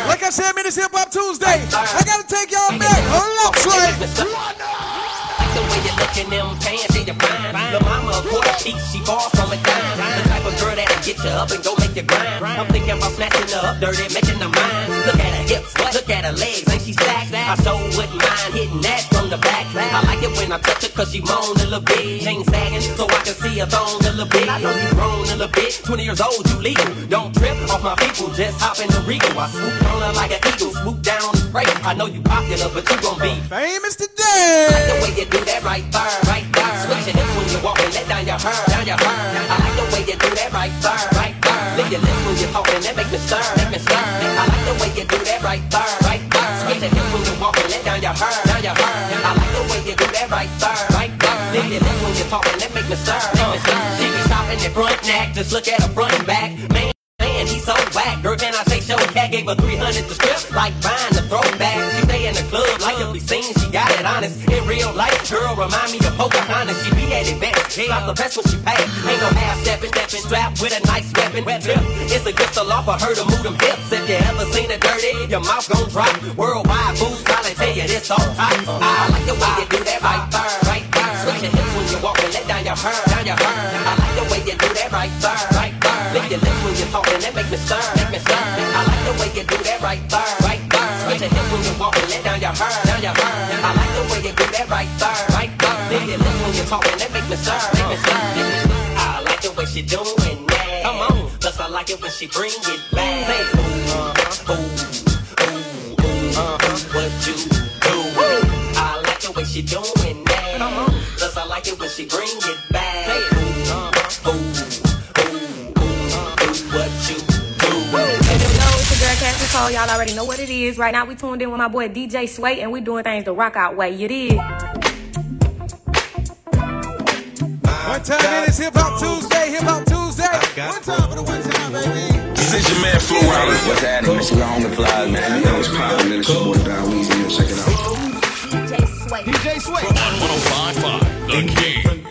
Like. I said, it's Hip Hop Tuesday. I gotta take y'all back. Hold up, Sway. The way you look in them pants, see you fine. The mama, a quarter piece, she far from a dime. The type of girl that'll get you up and go make you grind. I'm thinking about snatching her up dirty, making her mine. Look at her hips, look at her legs, ain't she stacked? I so wouldn't mind hitting that from the back. I like it when I touch her cause she moan a little bit. Chain sagging so I can see her thong a little bit. I know you grown a little bit, 20 years old, you legal. Don't trip off my people, just hop in the Regal. I swoop on her like an eagle, swoop down and spray. I know you popular, but you gon' be famous today. Like the way you do that right there, right there. Switch your hips when you walk and let down your hair, down your hair. I like the way you do that right there, right there. Lick your lips when you're talking, that make me stir, make me stir. I like the way you do that right there, right there. Switch your hips when you walk and let down your hair, down your hair. I like the way you do that right there, right there. Lick your lips when you're talking, that make me stir, make me stir. She be stopping in front neck, just look at her front and back, man. Man, he's so whack. Girl, can I say show cat gave her 300 to strip like buying the throwback. She stay in the club like you'll be seen. She got it honest. In real life, girl, remind me of Pocahontas. She be at events. Stop the best when she pass. Ain't no half stepping, stepping, strapped with a nice weapon. It's against the law for her to move them hips. If you ever seen it dirty, your mouth gon' drop. Worldwide fools probably tell you this all time. I like the way you do that right there, right there. Switch your hips when you walk and let down your hair, down your hair. I like the way you do that right there, right. Lick your lips when you're talking, that make me stir, make me stir. I like the way you do that right there, right there. Switch your hips when you walk and let down your hair, down your hair. I like the way you do that right there, right there. Lick your lips when you're talking, that make me stir, make me stir. I like the way she doing that. Come on, plus I like it when she bring it back. Say, ooh, ooh, ooh, ooh, uh-huh, what you do? I like the way she doing that. Come on, plus I like it when she bring it back. It's your girl Y'all already know what it is. Right now, we tuned in with my boy DJ Sway, and we doing things the rock out way. You did. One time, it's Hip Hop Tuesday. Hip Hop Tuesday. One time for the one time, baby. This is your man Flo Rida. What's happening, Mr. Long Flies, man? Yo, it's poppin', man. It's your boy Bow Weezy. Check it out. DJ Sway. DJ Sway. 1055, The King.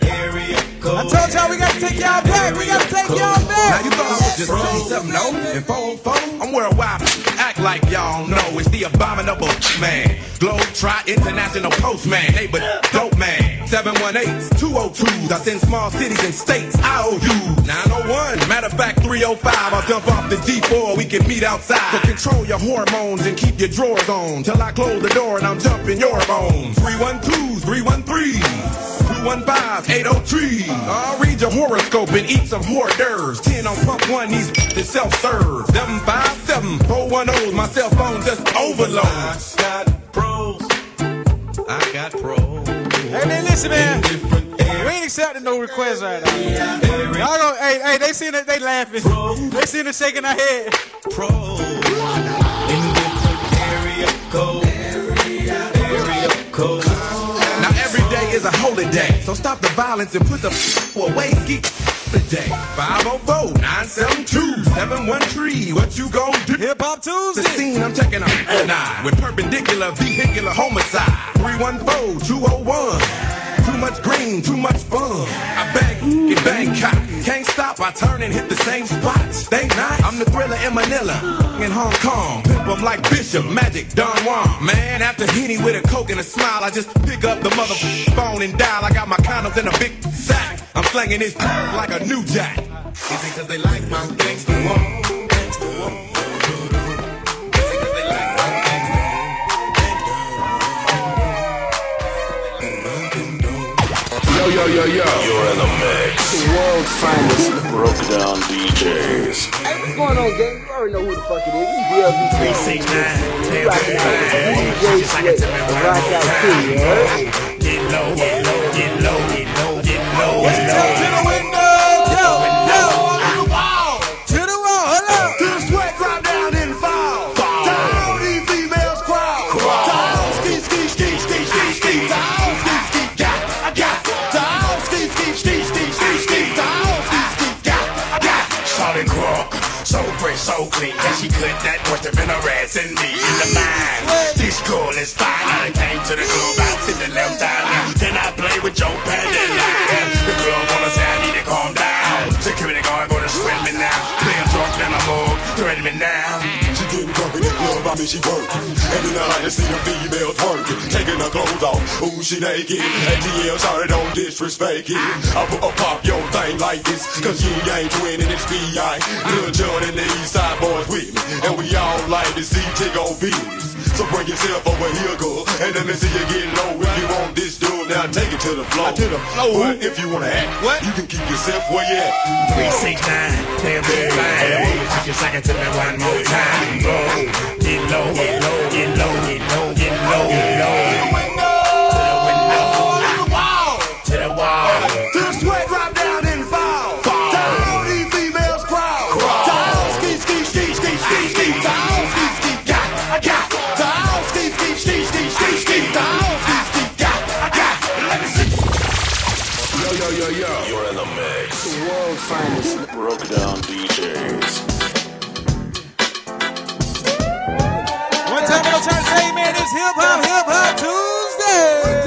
I told y'all we gotta take y'all back. We gotta take y'all back. Now you thought I was just saying something, no? And phone, phone, I'm worldwide. Act like y'all know it's the abominable man. Globe Trot International Postman. Neighbor Dope Man. 718s, 202s. I send small cities and states. I owe you 901. Matter of fact, 305. I'll jump off the D4. We can meet outside. So control your hormones and keep your drawers on. Till I close the door and I'm jumping your bones. 312s, 313s. 215-803. I'll read your horoscope and eat some hors d'oeuvres. 10 on pump one, these is self-serve. 757 410's, my cell phone just overloads. I got pros. I got pros. Hey, man, listen, man. We ain't accepting no requests right now. Y'all go, hey, hey, they seen it, they laughing. They seen it shaking their head. Pros. A holy day. So stop the violence and put the f- away. Ski today. 504-972-713. What you gon' do? Hip Hop Tuesday. The scene I'm checking out nine with perpendicular vehicular homicide. 314-201. Too much green, too much fun. I bang, get Bangkok. Can't stop, I turn and hit the same spots. They not. I'm the thriller in Manila, in Hong Kong. Pimp 'em like Bishop, Magic, Don Juan. Man, after Henny with a coke and a smile, I just pick up the mother phone and dial. I got my condoms in a big sack. I'm slanging this like a new jack. Is it cause they like my gangster Yo, yo, yo, yo. You're in the mix. The world's finest. Broke down DJs. Hey, what's going on, gang? You already know who the fuck it is. It's BLB. 369. You rocking out with DJ Slick. Rock out too, yo. Get low, get low, get low, get low, get low. Let's jump to the window. me. And she could that boy have been harassing me in the mind. This girl is fine. I came to the club, I fit the left eye. Then I play with your panty line. The club wanna say I need to calm down. Security guard gonna swim me now. Play a drunk, then I'm old. Threaten me now me she work. And then I like to see the female twerking, taking her clothes off. Ooh, she naked. ATL, started don't disrespect it. I put a pop your thing like this, cause you ain't twin and it's B.I. Lil Jon and the East Side boys with me. And we all like to see Tiggo B's. So bring yourself over here, girl, and let me see you get low. If you want this dude, now take it to the floor. To the floor. But if you wanna act, what? You can keep yourself where you at. Three, six, nine, they'll be fine. She just like it to me one more time. Go, get low, get low, get low, get low, get low, get low. It's Hip Hop Hip Hop Tuesday.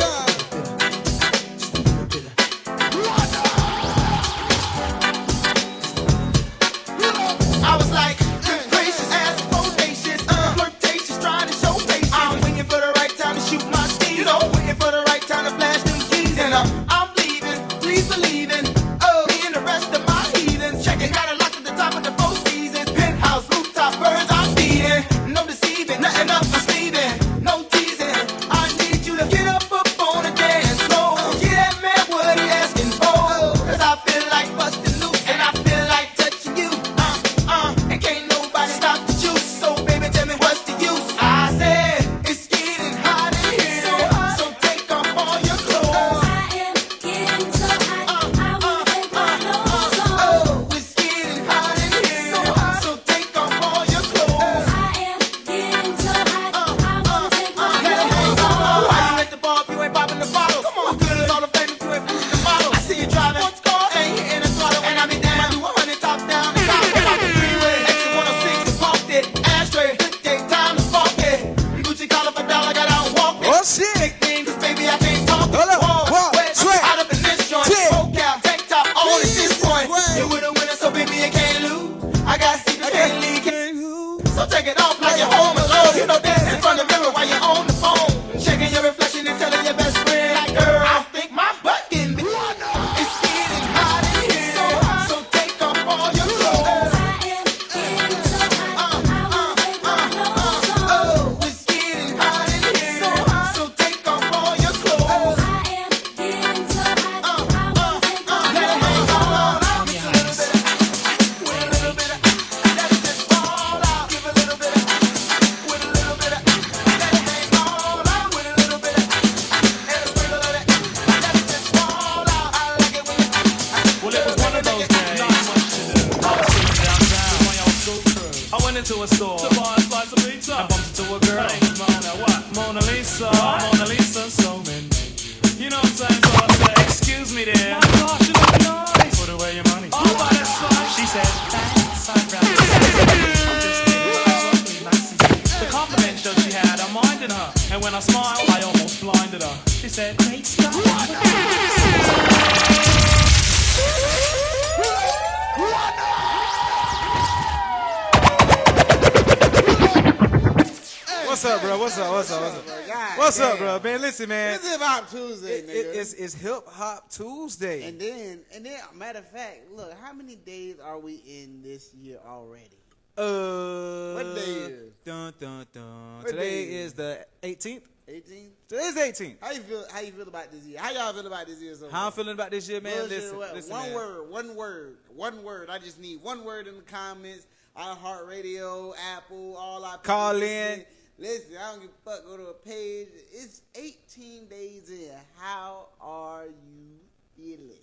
And then, and then, matter of fact, look, how many days are we in this year already? Uh, what day is? Dun dun dun. What Today is? is the 18th. 18th. Today's the 18th. How you feel? How you feel about this year? How y'all feel about this year? So how I'm feeling about this year, man. Bullshit, listen, what? listen, one man. word, one word, one word. I just need one word in the comments. iHeartRadio, Apple, all our call in. Listen. listen, I don't give a fuck. Go to a page. It's 18 days in. How are you feeling?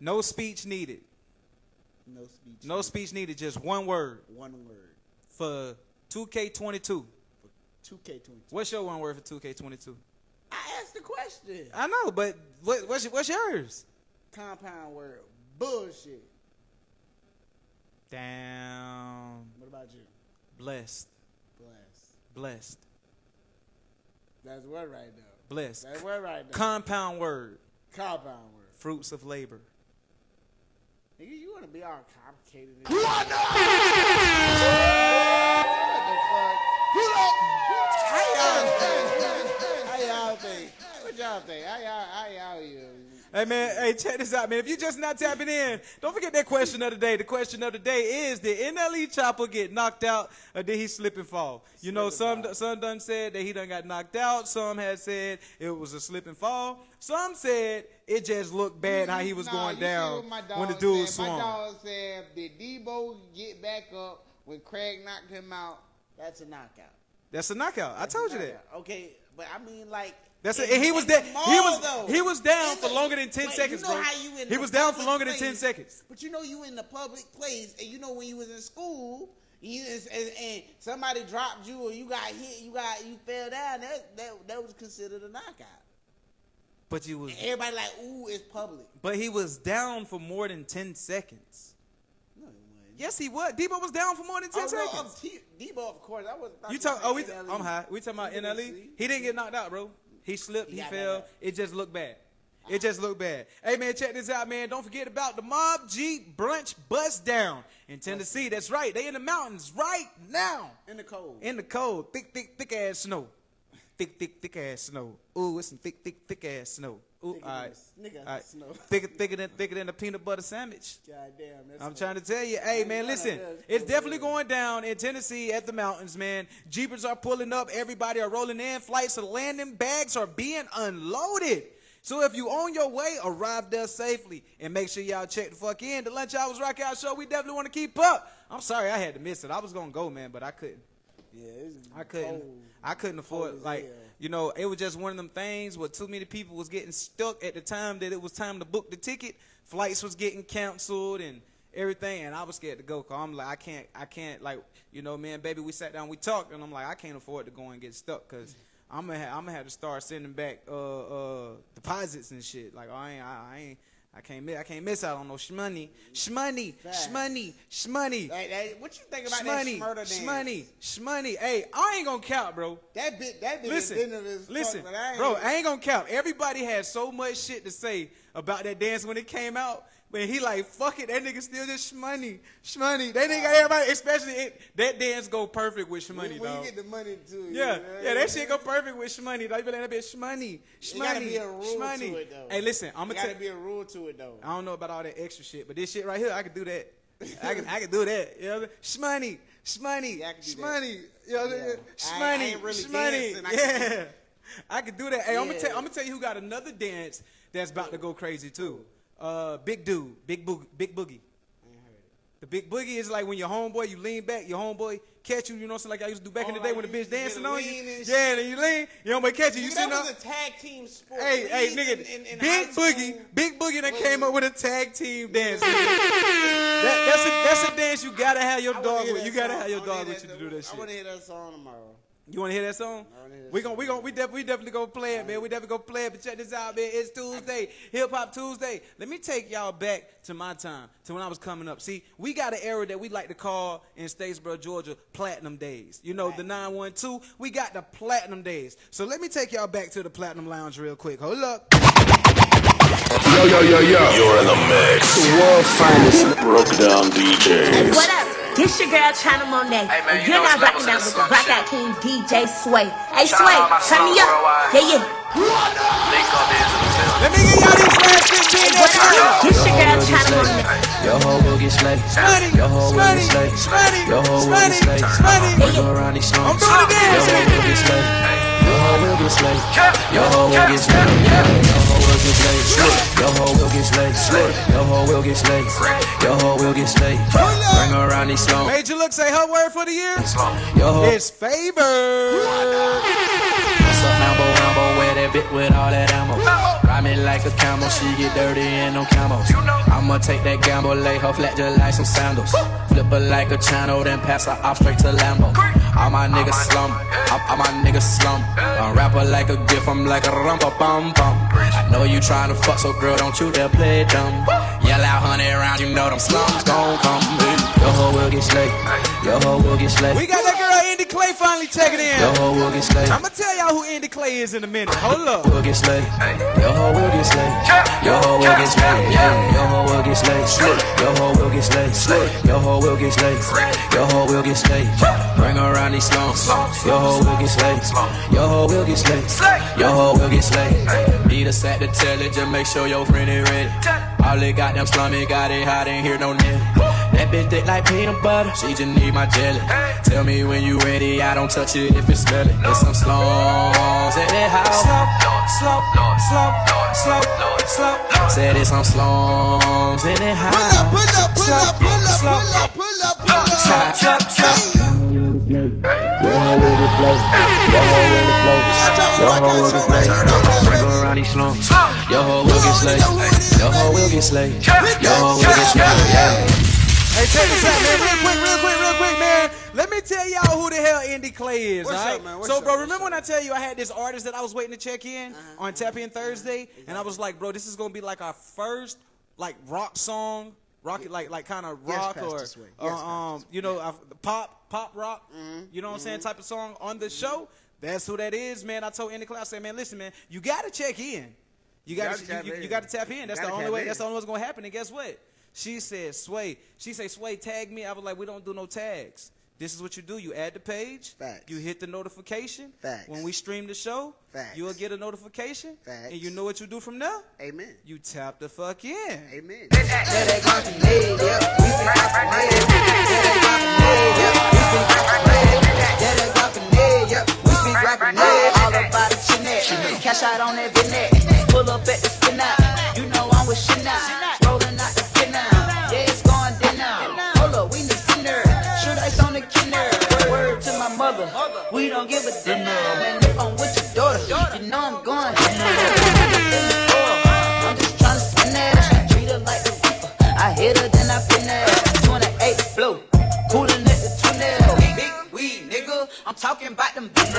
No speech needed. No speech. No speech needed. Just one word One word. for 2K22. 2K22. What's your one word for 2K22? I asked the question. I know, but what, what's, what's yours? Compound word. Bullshit. Damn. What about you? Blessed. Blessed. Blessed. That's word right now. Blessed. That's word right now. Compound word. Compound word. Fruits of labor. Nigga, you want to be all complicated. and- What What the fuck? How y'all think? How y'all think? What y'all think? How y'all, how y'all you? Hey man, hey, check this out, man. If you're just not tapping in, don't forget that question of the day. The question of the day is: Did NLE Choppa get knocked out, or did he slip and fall? You know, some some done said that he done got knocked out. Some had said it was a slip and fall. Some said it just looked bad how he was going down my when the dude said? My swung. dog said, did Debo get back up when Craig knocked him out? That's a knockout. That's a knockout. I told you that. Okay, but I mean, like. That's it. And he was there. He was though. he was down for longer than ten seconds, you know bro. How you in He was down for longer than ten seconds. But you know you in the public place, and you know when you was in school, you and, and, and somebody dropped you or you got hit, you got you fell down. That that that was considered a knockout. But you was Everybody like, ooh, it's public. but he was down for more than ten seconds. Yes, he was. Debo was down for more than ten Oh, no, seconds. um, T- Debo, of course. I was. You talk? Oh, we. I'm high. We talking about NLE. He didn't get knocked out, bro. He slipped. He, got fell. It just looked bad. It just looked bad. Hey man, check this out, man. Don't forget about the Mob Jeep brunch bust down in Tennessee. That's right. They in the mountains right now. in the cold. In the cold, thick, thick, thick ass snow. Thick, thick, thick ass snow. Ooh, it's some thick, thick, thick ass snow. Ooh, Thicker all than a nigga All right. snow. Thicker, thicker than thicker than a peanut butter sandwich. God damn. That's I'm trying to tell you, hey man, listen, it's definitely going down in Tennessee at the mountains, man. Jeepers are pulling up, everybody are rolling in, flights are landing, bags are being unloaded. So if you on your way, arrive there safely and make sure y'all check the fuck in. The Lunch Hours Rock Out Show, we definitely want to keep up. I'm sorry I had to miss it. I was gonna go, man, but I couldn't. Yeah, I couldn't. cold. I couldn't afford like hell. You know. It was just one of them things where too many people was getting stuck at the time that it was time to book the ticket. Flights was getting canceled and everything, and I was scared to go. Cause I'm like, I can't, I can't like you know, man, baby. We sat down, we talked, and I'm like, I can't afford to go and get stuck because. I'm gonna, ha- I'm gonna have to start sending back uh, uh, deposits and shit. Like I ain't, I, I ain't, I can't, miss, I can't miss out on no shmoney, shmoney, shmoney, shmoney. Hey, hey, what you think about Shmoney, that murder dance? shmoney, shmoney. Hey, I ain't gonna count, bro. That bit, that bit Listen, is listen, fuck, I bro. I ain't gonna count. Everybody had so much shit to say about that dance when it came out. But he like, fuck it, that nigga still just shmoney, shmoney. That nigga, everybody, especially it, that dance go perfect with shmoney, when, when dog. you get the money too. Yeah, you know, yeah, that shit go perfect with shmoney. Dog, you be like that bitch shmoney, gotta shmoney, be a rule shmoney. to it though. Hey, listen, I'm gonna tell. gotta be a rule to it though. I don't know about all that extra shit, but this shit right here, I can do that. I can, I can do that. You know what I mean? Shmoney, shmoney, Yeah, I can do that. shmoney. You know what I mean? Yeah. Shmoney, really shmoney. dancing. I can do- Yeah, I can do that. Hey, I'm gonna tell, I'm gonna tell you who got another dance that's about to go crazy too. Uh, big dude, big boog, big boogie. The big boogie is like when your homeboy, you lean back, your homeboy catch you, you know what I'm saying? Like I used to do back Oh, in the day like when the bitch dancing on you. and Yeah, and then you lean, your homeboy catch you, you sitting that was a tag team sport. Hey, hey, nigga, in- in- in Big Boogie. Big Boogie that came up with a tag team dance. that, that's a that's a dance you gotta have your dog with. You gotta song. have your dog with you to do that shit. I want to hear that song tomorrow. You wanna hear that song? wanna hear We gon' we gon' we definitely we definitely gonna play it, man. We definitely gonna play it. But check this out, man. It's Tuesday, Hip Hop Tuesday. Let me take y'all back to my time, to when I was coming up. See, we got an era that we like to call in Statesboro, Georgia, platinum days. You know, the 912, we got the platinum days. So let me take y'all back to the platinum lounge real quick. Hold up. Yo, yo, yo, yo. You're in the mix. The world finest broke down DJ. What up? This your girl China Monet. and you're not rocking out with the Blackout King DJ Sway. Hey Shout Sway, out my turn me up. Yeah, yeah. Link up is in the building. Let me get y'all these last 15 Hey, what? This your girl China Monet. Your hoe will get slayed. Smoney, Your hoe will get slayed. Smoney, Your hoe will get slayed. Smoney. We go around these I'm slums. doing the dance, Your hoe nigga. will get slayed. Your hoe will get slayed. Your hoe will get slayed. Hoe will get slayed. Your hoe will get slayed. Your hoe will get slayed. Your hoe will get slayed. Bring her around these slums. Major Look say her word for the year. It's favor. What's up, Lambo, Lambo, where that bit with all that ammo? Ride me like a camel, she get dirty in no camos. I'ma take that gamble, lay her flat just like some sandals. Flip her like a channel, then pass her off straight to Lambo. All my niggas slum, all, my niggas slum. I rap her like a gift, I'm like a rumpa bum bum. I know you tryna fuck, so girl, don't you dare play dumb. Yell out, honey, around, you know them slums gon' come. Your hoe will get slayed, your hoe will get slayed. We got that girl Indy Clay finally checking in. Your hoe will get slayed. I'm gonna tell y'all who Indy Clay is in a minute. Hold up. will get slayed. Your hoe will get slayed. Your hoe will get slayed. Yeah. Your hoe will get slayed. Your hoe will get slayed. Your hoe will get slayed. Your hoe will get slayed. Bring around these slums. Your hoe will get slayed. Your hoe will get slayed. Your hoe will get slayed. Need a sack to tell it, just make sure your friend is ready. All they got them slummy got it hot, ain't hear no nigga. That bitch thick like peanut butter, she just need my jelly. Tell me when you ready, I don't touch it if it's smelly. There's some slums at that house. Slump, slow, slump, slump, slump. Said it's some slums in that house. Pull up, pull up, pull up, pull up, pull up, pull up, pull up. Chop, chop, chop. Your hoe will get played. Your hoe will get played. Your hoe will get played. Bring her around these slums. Your hoe will get slayed. Your hoe will get slayed. Your hoe will get slayed. Yeah. Hey, check this out, man. Real quick, real quick, real quick, man. Let me tell y'all who the hell Indy Clay is, What's all right? up, man? What's so, up? bro, What's remember when I tell you I had this artist that I was waiting to check in Uh-huh. on Tap In Thursday, and I was like, bro, this is gonna be like our first like rock song, rock like like kind of rock Pastor or or, Yes, um, you know, uh, pop pop rock. Mm-hmm. You know what I'm saying? Type of song on the show. That's who that is, man. I told Indy Clay, I said, man, listen, man, you gotta check in. You gotta, gotta tap you, you, in. you gotta tap in. That's the only way. in. That's the only what's gonna happen. And guess what? She said, Sway. She said, Sway, tag me. I was like, we don't do no tags. This is what you do. You add the page. Facts. You hit the notification. Facts. When we stream the show, Facts. you'll get a notification. Facts. And you know what you do from there? Amen. You tap the fuck in. Amen. Cash out on that Vinette. Pull up at the spin out. You know I'm with Chanel. I'm talking about them big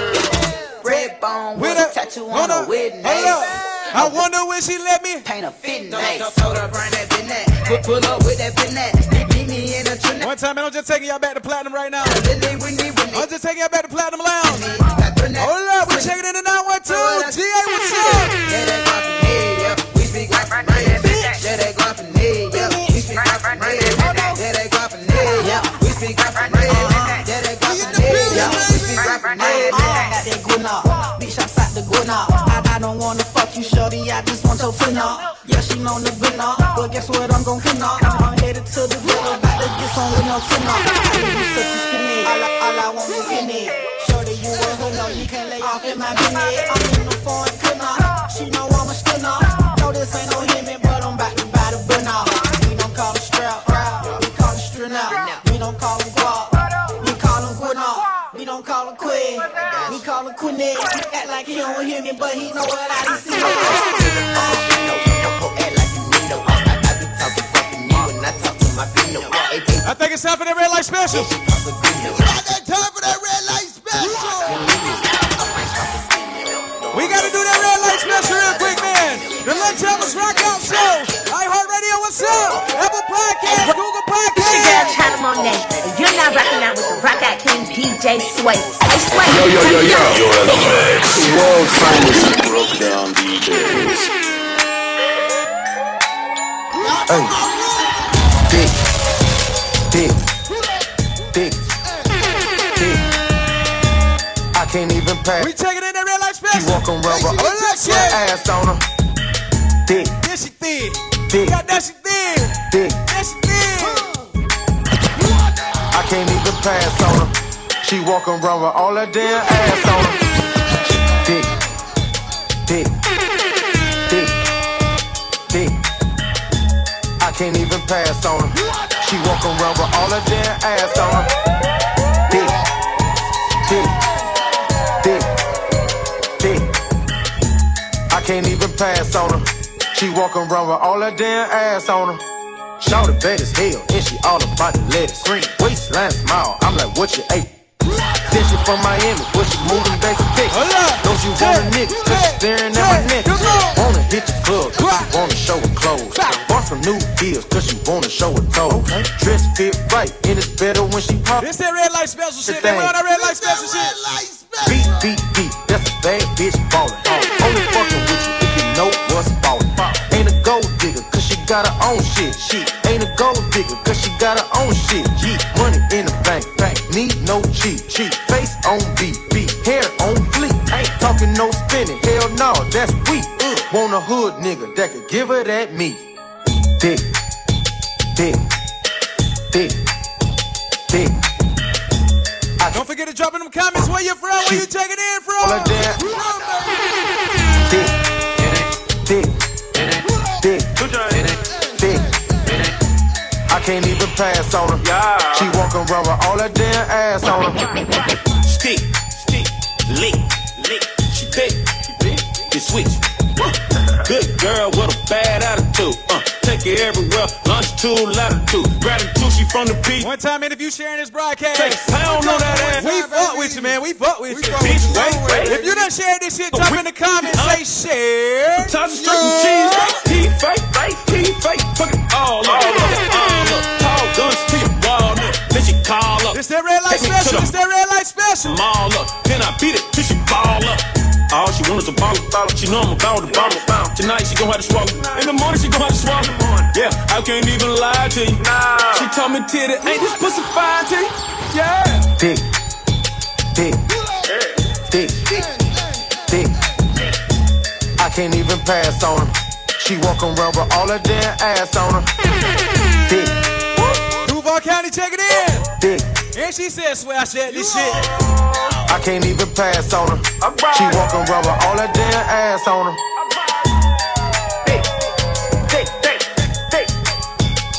Red bone with a tattoo on her wedding Hold. I wonder when she let me paint a fit nice. Told her bring that business. Pull, pull up with that business. Meet me in a tonight. One time, man, I'm just taking y'all back to platinum right now. I'm just taking y'all back to platinum lounge. Skinny. All I, all I want is in it. Shorty, you a hood, no, you can't lay off in my business. I'm in the foreign cooker. She know I'm a stunner. No, this ain't no him, but I'm back to buy the burner. We don't call it strap, we call it string out. We don't call him guap, we call him quinna. We don't call him quit, we call him quinny. Act like he don't hear me, but he know what I see. I think it's time for that red light special. Time for that red light special. We gotta do that red light special real quick, man. The Lunch Hours Rock Out Show. iHeartRadio, what's up? Apple Podcast, Google It's your girl, Podcast. China Monet, and you're now rocking out with the Rock Out King DJ Sway. Hey, Sway. Yo, yo, yo, yo. You're in the mix. World finest broke down DJs. Hey. Can't even pass. We taking in that light She special. walk around with her ass on her. Dick. There she thin. Dick. Got that she thin. Dick. There she thin. I can't even pass on her. She walk around with all that damn ass on her. Dick, dick, dick. Dick. I can't even pass on her. She walk around with all her damn ass on her. Can't even pass on her. She walk around with all her damn ass on her. Shout it bad as hell, and she all about the lettuce. Scream, waistline smile, I'm like, what you ate? Then she from Miami, but she moving back to Texas. Don't you want a nigga, cause she staring at my neck. Wanna hit the club, cause she wanna show her clothes. Bought some new heels, cause she wanna show her toes. Dress fit right, and it's better when she pop. This that red light special shit. They run that red light special shit. Beat, beat, beat, that's a bad bitch ballin'. Oh, only fucking with you if you know what's ballin'. Ain't a gold digger, cause she got her own shit. She ain't a gold digger, cause she got her own shit. Yeah, money in the bank, bank. Need no cheat, cheat. Face on beat, beat. Hair on fleek. Ain't talking no spinning. Hell no, that's weak. Want a hood nigga that could give her that meat. Dick, dick, dick, dick. Don't forget to drop in them comments where you from, where you checking in from. All of that. Dick, dick, dick, dick. I can't even pass on her. She walk around with all her damn ass on her. Stick, stick, lick, lick. She thick, you switch. Good girl with a bad attitude. Uh, take it everywhere. Lunch too, latitude. Gratitude, she from the beach. One time, if you sharing this broadcast, Take pound on that ass. we fuck with you, man. We fuck with you. Bitch, wait, wait. If you done shared this shit, drop in the comments, say share. Toss the straight from cheese. He fake, fake, he fake. Fuck it all up. All up. Tall guns to your wall. Then she call up. This that red light Take special. the This that red light special. Mall up. Then I beat it till she ball up. All she want is a bottle. She know I'm about to bottle. Tonight she gon' have to swallow. In the morning she gon' have to swallow. Yeah, I can't even lie to you. She told me titty, ain't this pussy fine to you? Yeah. Dick, dick, dick, dick. I can't even pass on her. She walk around with all her damn ass on her. Dick, Duval County, check it in. dick. And she said, swear I shared this shit. I can't even pass on her. She walk around with all her damn ass on her.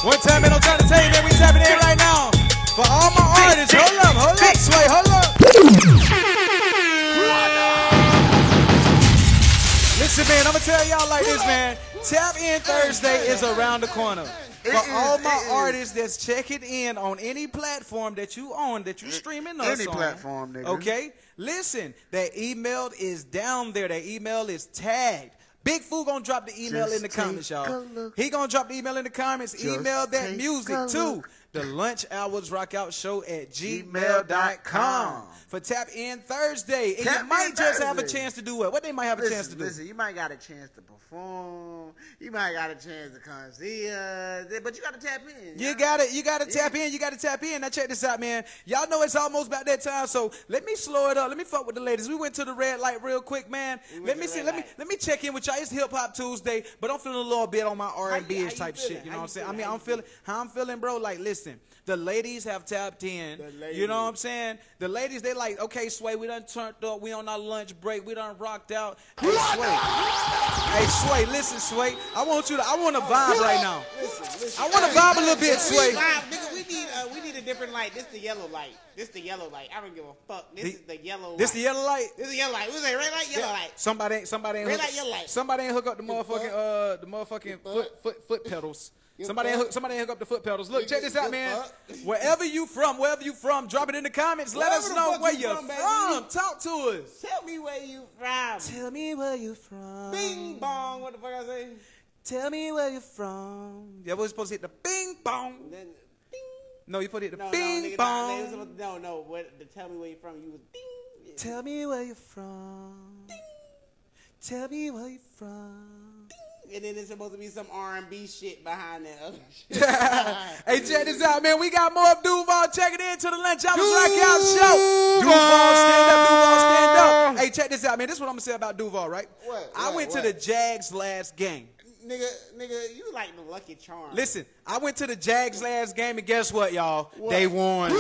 One time, man, I'm trying to tell you, man, we tapping in right now. For all my artists, hold up, hold up, Sway, hold up. Listen, man, I'm gonna tell y'all like this, man. Tap In Thursday is around the corner. For is, all my artists that's checking in on any platform that you own, that you streaming us Any on, platform, nigga. Okay, listen, that email is down there. That email is tagged. Big Foo gonna drop the email Just in the comments, y'all. He gonna drop the email in the comments. Just email that music too. The lunch hours rock out show at Gmail.com. for tap in Thursday. And Tap you might just have a chance to do what? What they might have a chance to do? Listen, you might got a chance to perform. You might got a chance to come see us. But you got to tap in. You got to You got to tap in. You got to tap in. Now check this out, man. Y'all know it's almost about that time, so let me slow it up. Let me fuck with the ladies. We went to the red light real quick, man. Let me see. Let me let me check in with y'all. It's Hip Hop Tuesday, but I'm feeling a little bit on my R and B type feeling? shit. You know How what I'm saying? I mean, I'm feeling how I'm feeling, bro. Like, listen. Listen, the ladies have tapped in. You know what I'm saying? The ladies, they like, okay, Sway, we done turned up. We on our lunch break. We done rocked out. Hey, Sway. Hey, Sway, listen, Sway. I want you to, I want to vibe right now. I want to vibe a little bit, Sway. Nigga, we need uh, we need a different light. This the yellow light. This the yellow light. I don't give a fuck. This is the yellow. This the yellow light. This is the yellow light. What's that? Red light, yellow light. Somebody somebody ain't hook, light, yellow light. somebody ain't hook up the motherfucking uh the motherfucking foot foot foot pedals. Somebody hook, somebody hook up the foot pedals. Look, check this out, man. Wherever you from, wherever you from, drop it in the comments. Let Wherever us know where you you're from, from. Talk to us. Tell me where you from. Tell me where you from. Bing bong. What the fuck I say? Tell me where you from. Yeah, we're supposed to hit the bing bong. Then, No, you supposed to hit the no, bing no, nigga, bong. nah, they was supposed to- no, no. What? To tell me where you're from? You was ding. Tell me where you from. Tell me where you from. And then there's supposed to be some R&B shit behind that other shit. hey, check this out, man. We got more of Duval checking in to the Lunch Hours Rock Out Show. Duval, stand up. Duval, stand up. Hey, check this out, man. This is what I'm going to say about Duval, right? What? I What? went to the Jags last game. nigga, nigga, you like the Lucky Charm. Listen, I went to the Jags last game, and guess what, y'all? They won.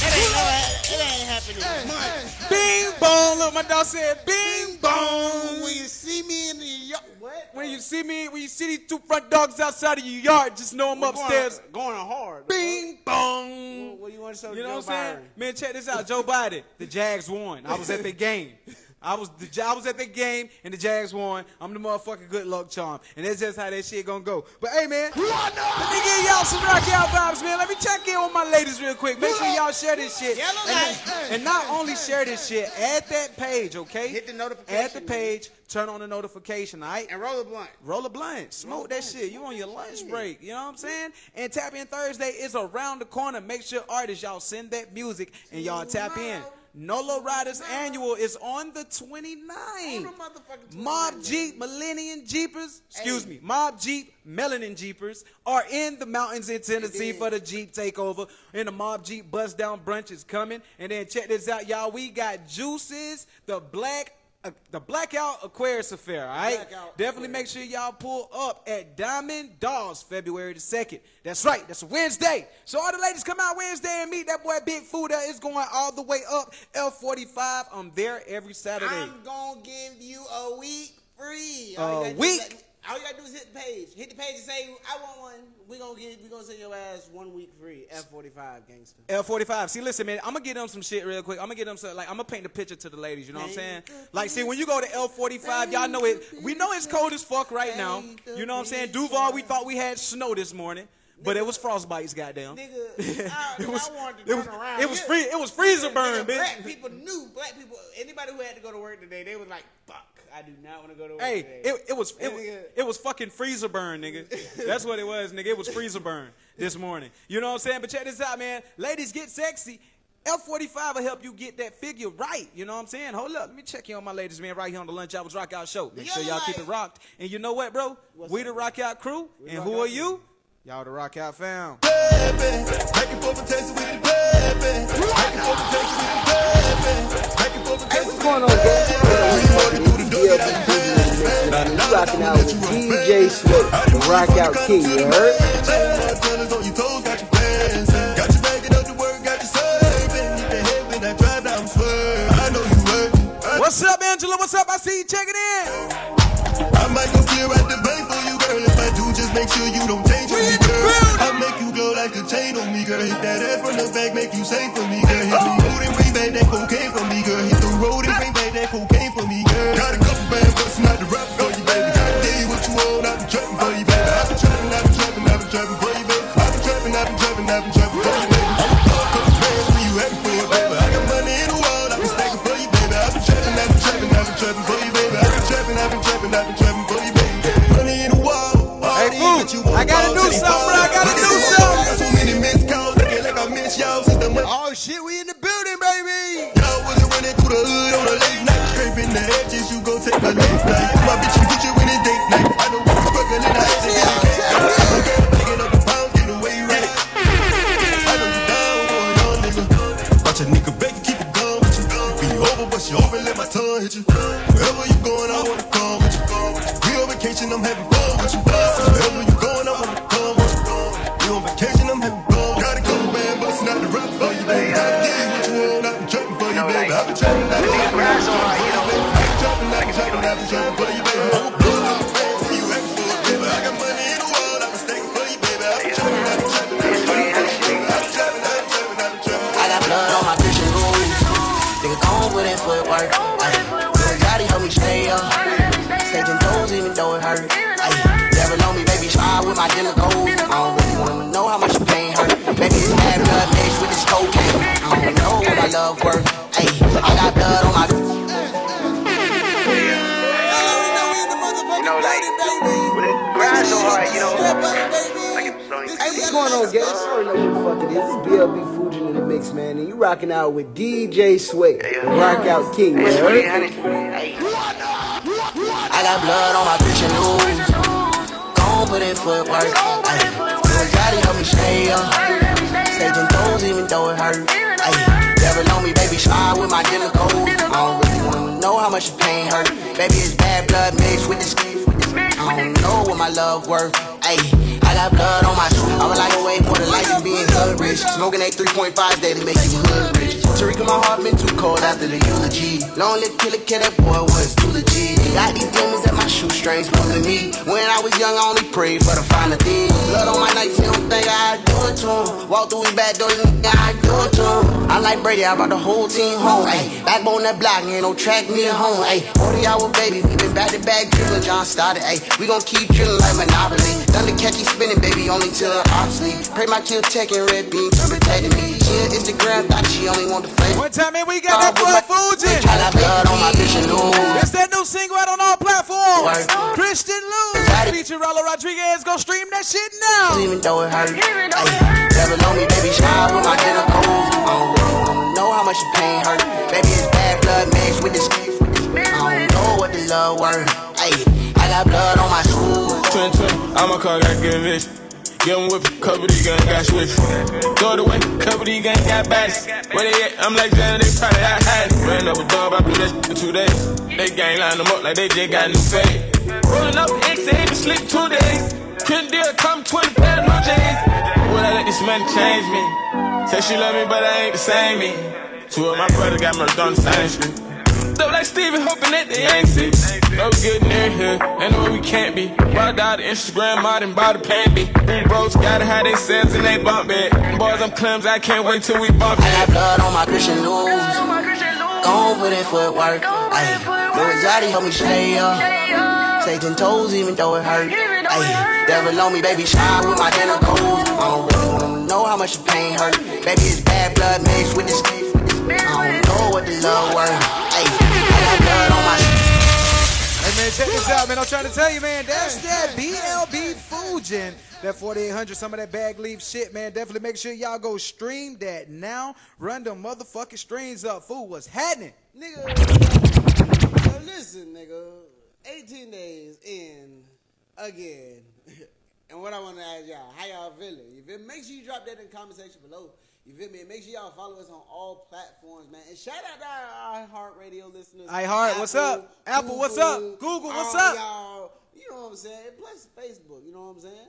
It ain't, it ain't happening. Months. Bing bong. Look, my dog said, Bing bong. When you see me in the yard, what? When you see me, when you see these two front dogs outside of your yard, just know I'm We're upstairs. Going, going hard. Bing bong. What, what do you want to show You know Joe what I'm saying? Byron? Man, check this out. Joe Biden, the Jags won. I was at the game. I was the I was at the game and the Jags won. I'm the motherfucking good luck charm, and that's just how that shit gonna go. But hey, man, let me give y'all some rock out vibes, man. Let me check in with my ladies real quick. Make sure y'all share this shit, and, and not only share this shit, add that page, okay? Hit the notification. Add the page, turn on the notification, all right? And roll a blunt. Roll a blunt. Smoke that shit. You on your lunch break. You know what I'm saying? And Tap In Thursday is around the corner. Make sure artists, y'all send that music and y'all tap in. Nolo Riders Annual is on the 29th. Mob Jeep, Millennium Jeepers, excuse me, Mob Jeep, Melanin Jeepers are in the mountains in Tennessee for the Jeep takeover. And the Mob Jeep Bust Down Brunch is coming. And then check this out, y'all. We got Juices, the Black uh, the Blackout Aquarius Affair, all right? Blackout Definitely make sure y'all pull up at Diamond Dolls February the 2nd. That's right, that's Wednesday. So all the ladies come out Wednesday and meet that boy Big Fuda. It's going all the way up F45. I'm there every Saturday. I'm gonna give you a week free. A you gotta do is week? All you gotta do is hit the page. Hit the page and say, I want one. We gonna get. we gonna send your ass one week free. F45 gangster. F45. See, listen, man, I'm gonna get them some shit real quick. I'm gonna get them some, like, I'm gonna paint the picture to the ladies, you know what I'm saying? Like, see, when you go to F45, y'all know it, we know it's cold as fuck right now. You know what I'm saying? Duval, we thought we had snow this morning. But it was frostbites, goddamn. Nigga, I, It was- I wanted to it was- turn around. it was free- it was freezer burn, Nigga, bitch. Black people knew. Black people. Anybody who had to go to work today, they was like, "Fuck, I do not want to go to work Hey, today." it, it was it, That was- it was fucking freezer burn, nigga. That's what it was, nigga. It was freezer burn this morning. You know what I'm saying? But check this out, man. Ladies, get sexy. F45 will help you get that figure right. You know what I'm saying? Hold up. Let me check in on my ladies, man, right here on the Lunch Hours Rock Out Show. Make sure y'all keep it rocked. And you know what, bro? we the Rock Out crew. and who are you? Y'all the Rock Out fam. What's going on, guys? You rocking out with DJ Swift, the Rock Out King, you heard? What's up, Angela? What's up? I see you checking in. I might go clear at the bank for you, girl. If I do, just make sure you don't change on me, girl. I'll make you glow like a chain on me, girl. Hit that ass from the back, make you safe for me, girl. Hit road and bring back that cocaine for me, girl. Hit baby. I've been trapping, I've been trapping, Sway, the Rock Out King, you heard? I got blood on my Christian shoes. Gon' put in footwork. Ayy, Lil Gotti help me stay up. Stay ten toes even though it hurt. Ayy, never know me, baby. Try with my dealer gold. I don't really wanna know how much the pain hurt. Baby, it's bad blood mixed with this. I don't know what my love worth. Ayy, I got blood on my shoe. I would like way more than life than being hood rich. Smoking a 3.5 daily make you hood My heart been too cold after the eulogy. Lonely killer, kid, that boy was too legit. Got these demons at my shoestrings pulling me. When I was young, I only prayed for the finer thing. Blood on my nights, you don't think I'd do it to him. Walk through his back door, I'd do it to him. I like Brady, I brought the whole team home. Ayy, backbone that block, ain't no track me home. Ayy, 40 hour baby, back to back drilling. John started, ayy, we gon' keep drilling like Monopoly. Thunder catch you spinning, baby, only till obsolete. Pray my kill tech and red beam to protecting me. Yeah, Instagram thought she only want the flavor. One time, man, we got that blood Fujin. I got blood on my bitch and lose. It's that new single out on all platforms. Christian Lou. Feature Rollo Rodriguez. Go stream that shit now. Even though it hurt. Ay, never know me, baby. Shower with my dinner cold. I oh, don't really know how much the pain hurt. Baby, it's bad blood mixed with this. I don't know what the love worth. Ay, I got blood on my shoes. Twin, twin, I'm a car, got good bitch. Get him whip, couple these guns got switch. Throw it away, couple these guns got bats. Where they at? I'm like Janet, they probably out hiding. Ran up a dub, I blew that in two days. They gang line them up like they just got new fade. Rolling up X8 to sleep two days. Couldn't deal, come 20 pair new J's. Would I let this money change me? Say she love me, but I ain't the same me. Two of my brothers got murdered on the same street. Look like Stevie, hoping that they ain't see. No good near here, ain't no way we can't be. Bought out the Instagram modern, bought the panty. Them bros gotta have they sales and they bump it. Boys, I'm clumsy, I can't wait till we bump it. I got blood on my Christian news. Gon' put in footwork. Ayy, Lil Johnny help me stay up. Stay ten toes even though it hurt. Ayy, devil on me, baby, shine with my dinner cold. I don't really wanna know how much the pain hurt. Baby, it's bad blood mixed with this. I don't know what the love worth. Ayy, Man, check this out, man. I'm trying to tell you, man. That's that BLB Fujin. That 4800, some of that bag leaf shit, man. Definitely make sure y'all go stream that now. Run the motherfucking streams up. Fool, what's happening? Nigga, so listen, nigga. 18 days in again. and what I want to ask y'all, how y'all feeling? Feel me? Make sure you drop that in the comment section below. You feel me? And make sure y'all follow us on all platforms, man. And shout out to our iHeartRadio listeners. iHeart, what's up? Apple, what's up? Google, what's all up? Y'all, you know what I'm saying? Plus Facebook, you know what I'm saying?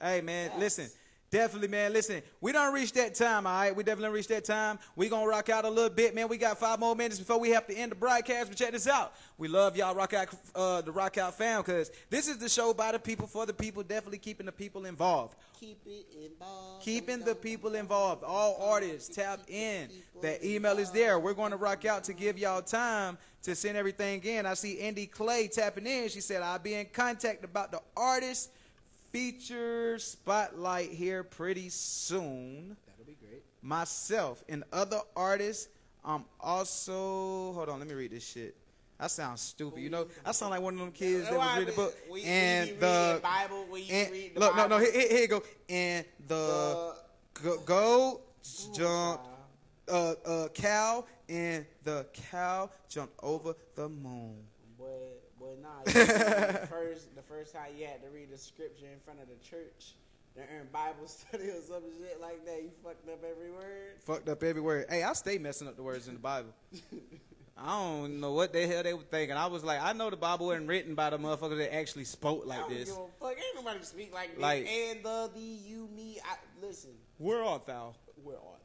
Hey man, listen. Definitely, man. Listen, we don't reach that time, all right? We definitely reach that time. We gonna rock out a little bit, man. We got five more minutes before we have to end the broadcast. But check this out. We love y'all, rock out, uh, the rock out fam, because this is the show by the people for the people. Definitely keeping the people involved. Keep it involved. Keeping the people involved. All artists tap in. That email is there. We're going to rock out to give y'all time to send everything in. I see Indy Clay tapping in. She said, I'll be in contact about the artist feature spotlight here pretty soon. That'll be great. Myself and other artists. I'm also, hold on, let me read this shit. I sound stupid. You know, I sound like one of them kids that was reading the book. We- and we the Bible, we and- read the look, no, no, here, here you go. And the go, go jump, uh, uh, cow and the cow jumped over the moon. Boy, nah. the first, the first time you had to read the scripture in front of the church during Bible study or some shit like that, you fucked up every word. Fucked up every word. Hey, I stay messing up the words in the Bible. I don't know what the hell they were thinking. I was like, I know the Bible wasn't written by the motherfucker that actually spoke I like don't this. give a fuck. Ain't nobody speak like this. Like- and the, the, you, me. I, listen, Where art thou? we're on.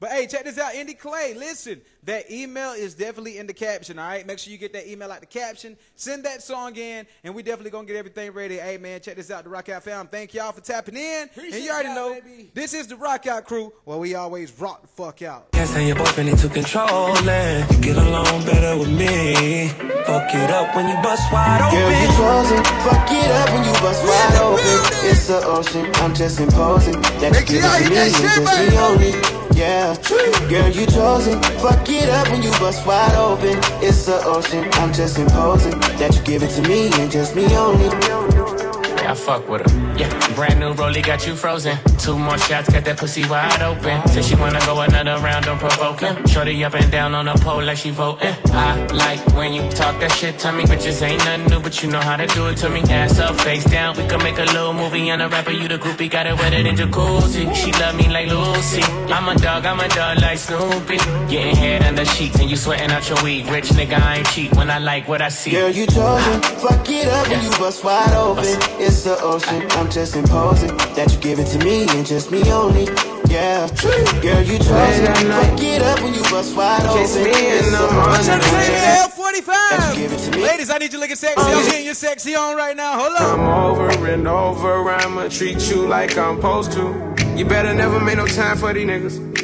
But hey, check this out, Indy Clay. Listen, that email is definitely in the caption. All right, make sure you get that email out the caption. Send that song in, and we definitely gonna get everything ready. Hey man, check this out, the Rock Out fam. Thank y'all for tapping in. Appreciate and you already y'all, know this is the Rock Out crew, where we always rock the fuck out. Can't say your boyfriend into control and you get along better with me. Fuck it up when you bust wide open. Girl, you frozen. Fuck it up when you bust wide open. It's the ocean. I'm just imposing. That you give it to me and just me only. Yeah. True, girl, you chosen. Fuck it up when you bust wide open. It's the ocean. I'm just imposing. That you give it to me and just me only. Yeah, I fuck with her. Yeah, brand new rollie got you frozen. Two more shots, got that pussy wide open. Said she wanna go another round, don't provoke him. Shorty up and down on the pole like she voting. I like when you talk that shit to me. Bitches ain't nothing new, but you know how to do it to me. Ass up, face down, we can make a little movie. On a rapper, you the groupie, got it wetter than jacuzzi. She love me like Lucy. I'm a dog, I'm a dog like Snoopy. Getting head under sheets and you sweating out your weed. Rich nigga, I ain't cheat when I like what I see. Girl, you chosen. Fuck it up when you bust wide open. It's the ocean. I'm just imposing that you give it to me and just me only. Yeah, true. girl, you chose it. Fuck it up when you bust wide open. Kiss me in the What's morning. F45. Give it to me. Ladies, I need you looking sexy. Uh, I'm getting you sexy on right now. Hold Come up. over and over, I'ma treat you like I'm supposed to. You better never make no time for these niggas.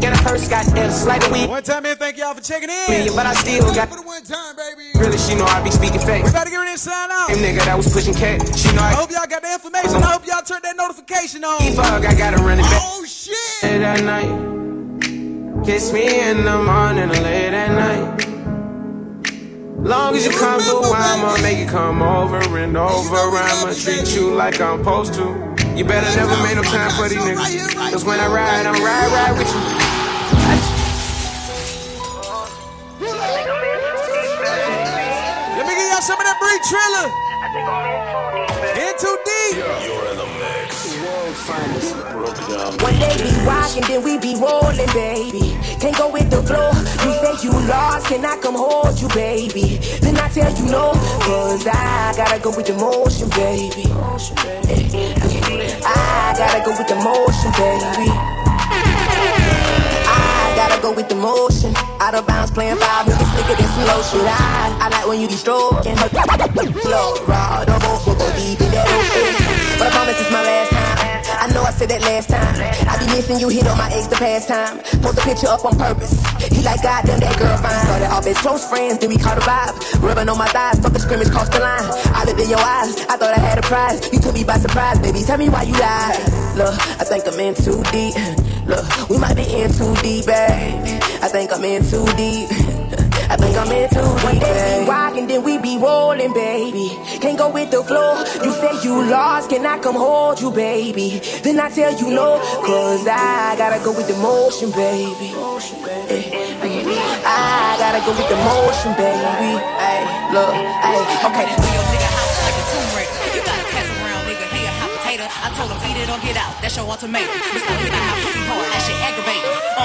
Get a purse, got F's, like a weed. One time, man. Thank y'all for checking in. But I still got. one time, baby. Really, she know I be speaking We facts. about to get to sign out. Same nigga that was pushing cat. She know I I hope y'all got the information. I hope y'all turned that notification on. fuck, I gotta run it back. Oh shit! Late at night. Kiss me in the morning or late at night. Long as you come through, I'ma make you come over and over. I'ma treat you like I'm supposed to. You better never make no time for these niggas. Cause when I ride, I'm ride, ride with you. Let me give y'all some of that Bree Triller. In too deep. You're in the mix. Broke down One day be rockin', then we be rollin', baby. Can't go with the flow. You say you lost, can I come hold you, baby? Then I tell you no, cause I gotta go with the motion, baby. I gotta go with the motion, baby. Go with the motion. Out of bounds, playing five minutes, slicker than some lotion. I, I like when you be stroking. Slow, raw, don't go, go, go deep in that ocean. But I promise it's my last time. I know I said that last time. I be missing you, hit on my ex the past time. Post a picture up on purpose. He like, goddamn, that girl fine. Started off as close friends, then we caught a vibe. Rubbing on my thighs, fucking scrimmage, crossed the line. I looked in your eyes, I thought I had a prize. You took me by surprise, baby. Tell me why you lied. Look, I think I'm in too deep. Look, we might be in too deep, babe. I think I'm in too deep. I think I'm in too deep, babe. We rockin', then we be rollin', baby. Can't go with the flow. You say you lost, can I come hold you, baby? Then I tell you no, cause I gotta go with the motion, baby. Eh, I gotta go with the motion, baby. Hey, look, hey, okay. Told him, eat it or get out. That's your ultimatum. This nigga hot pussy hard. That shit aggravating.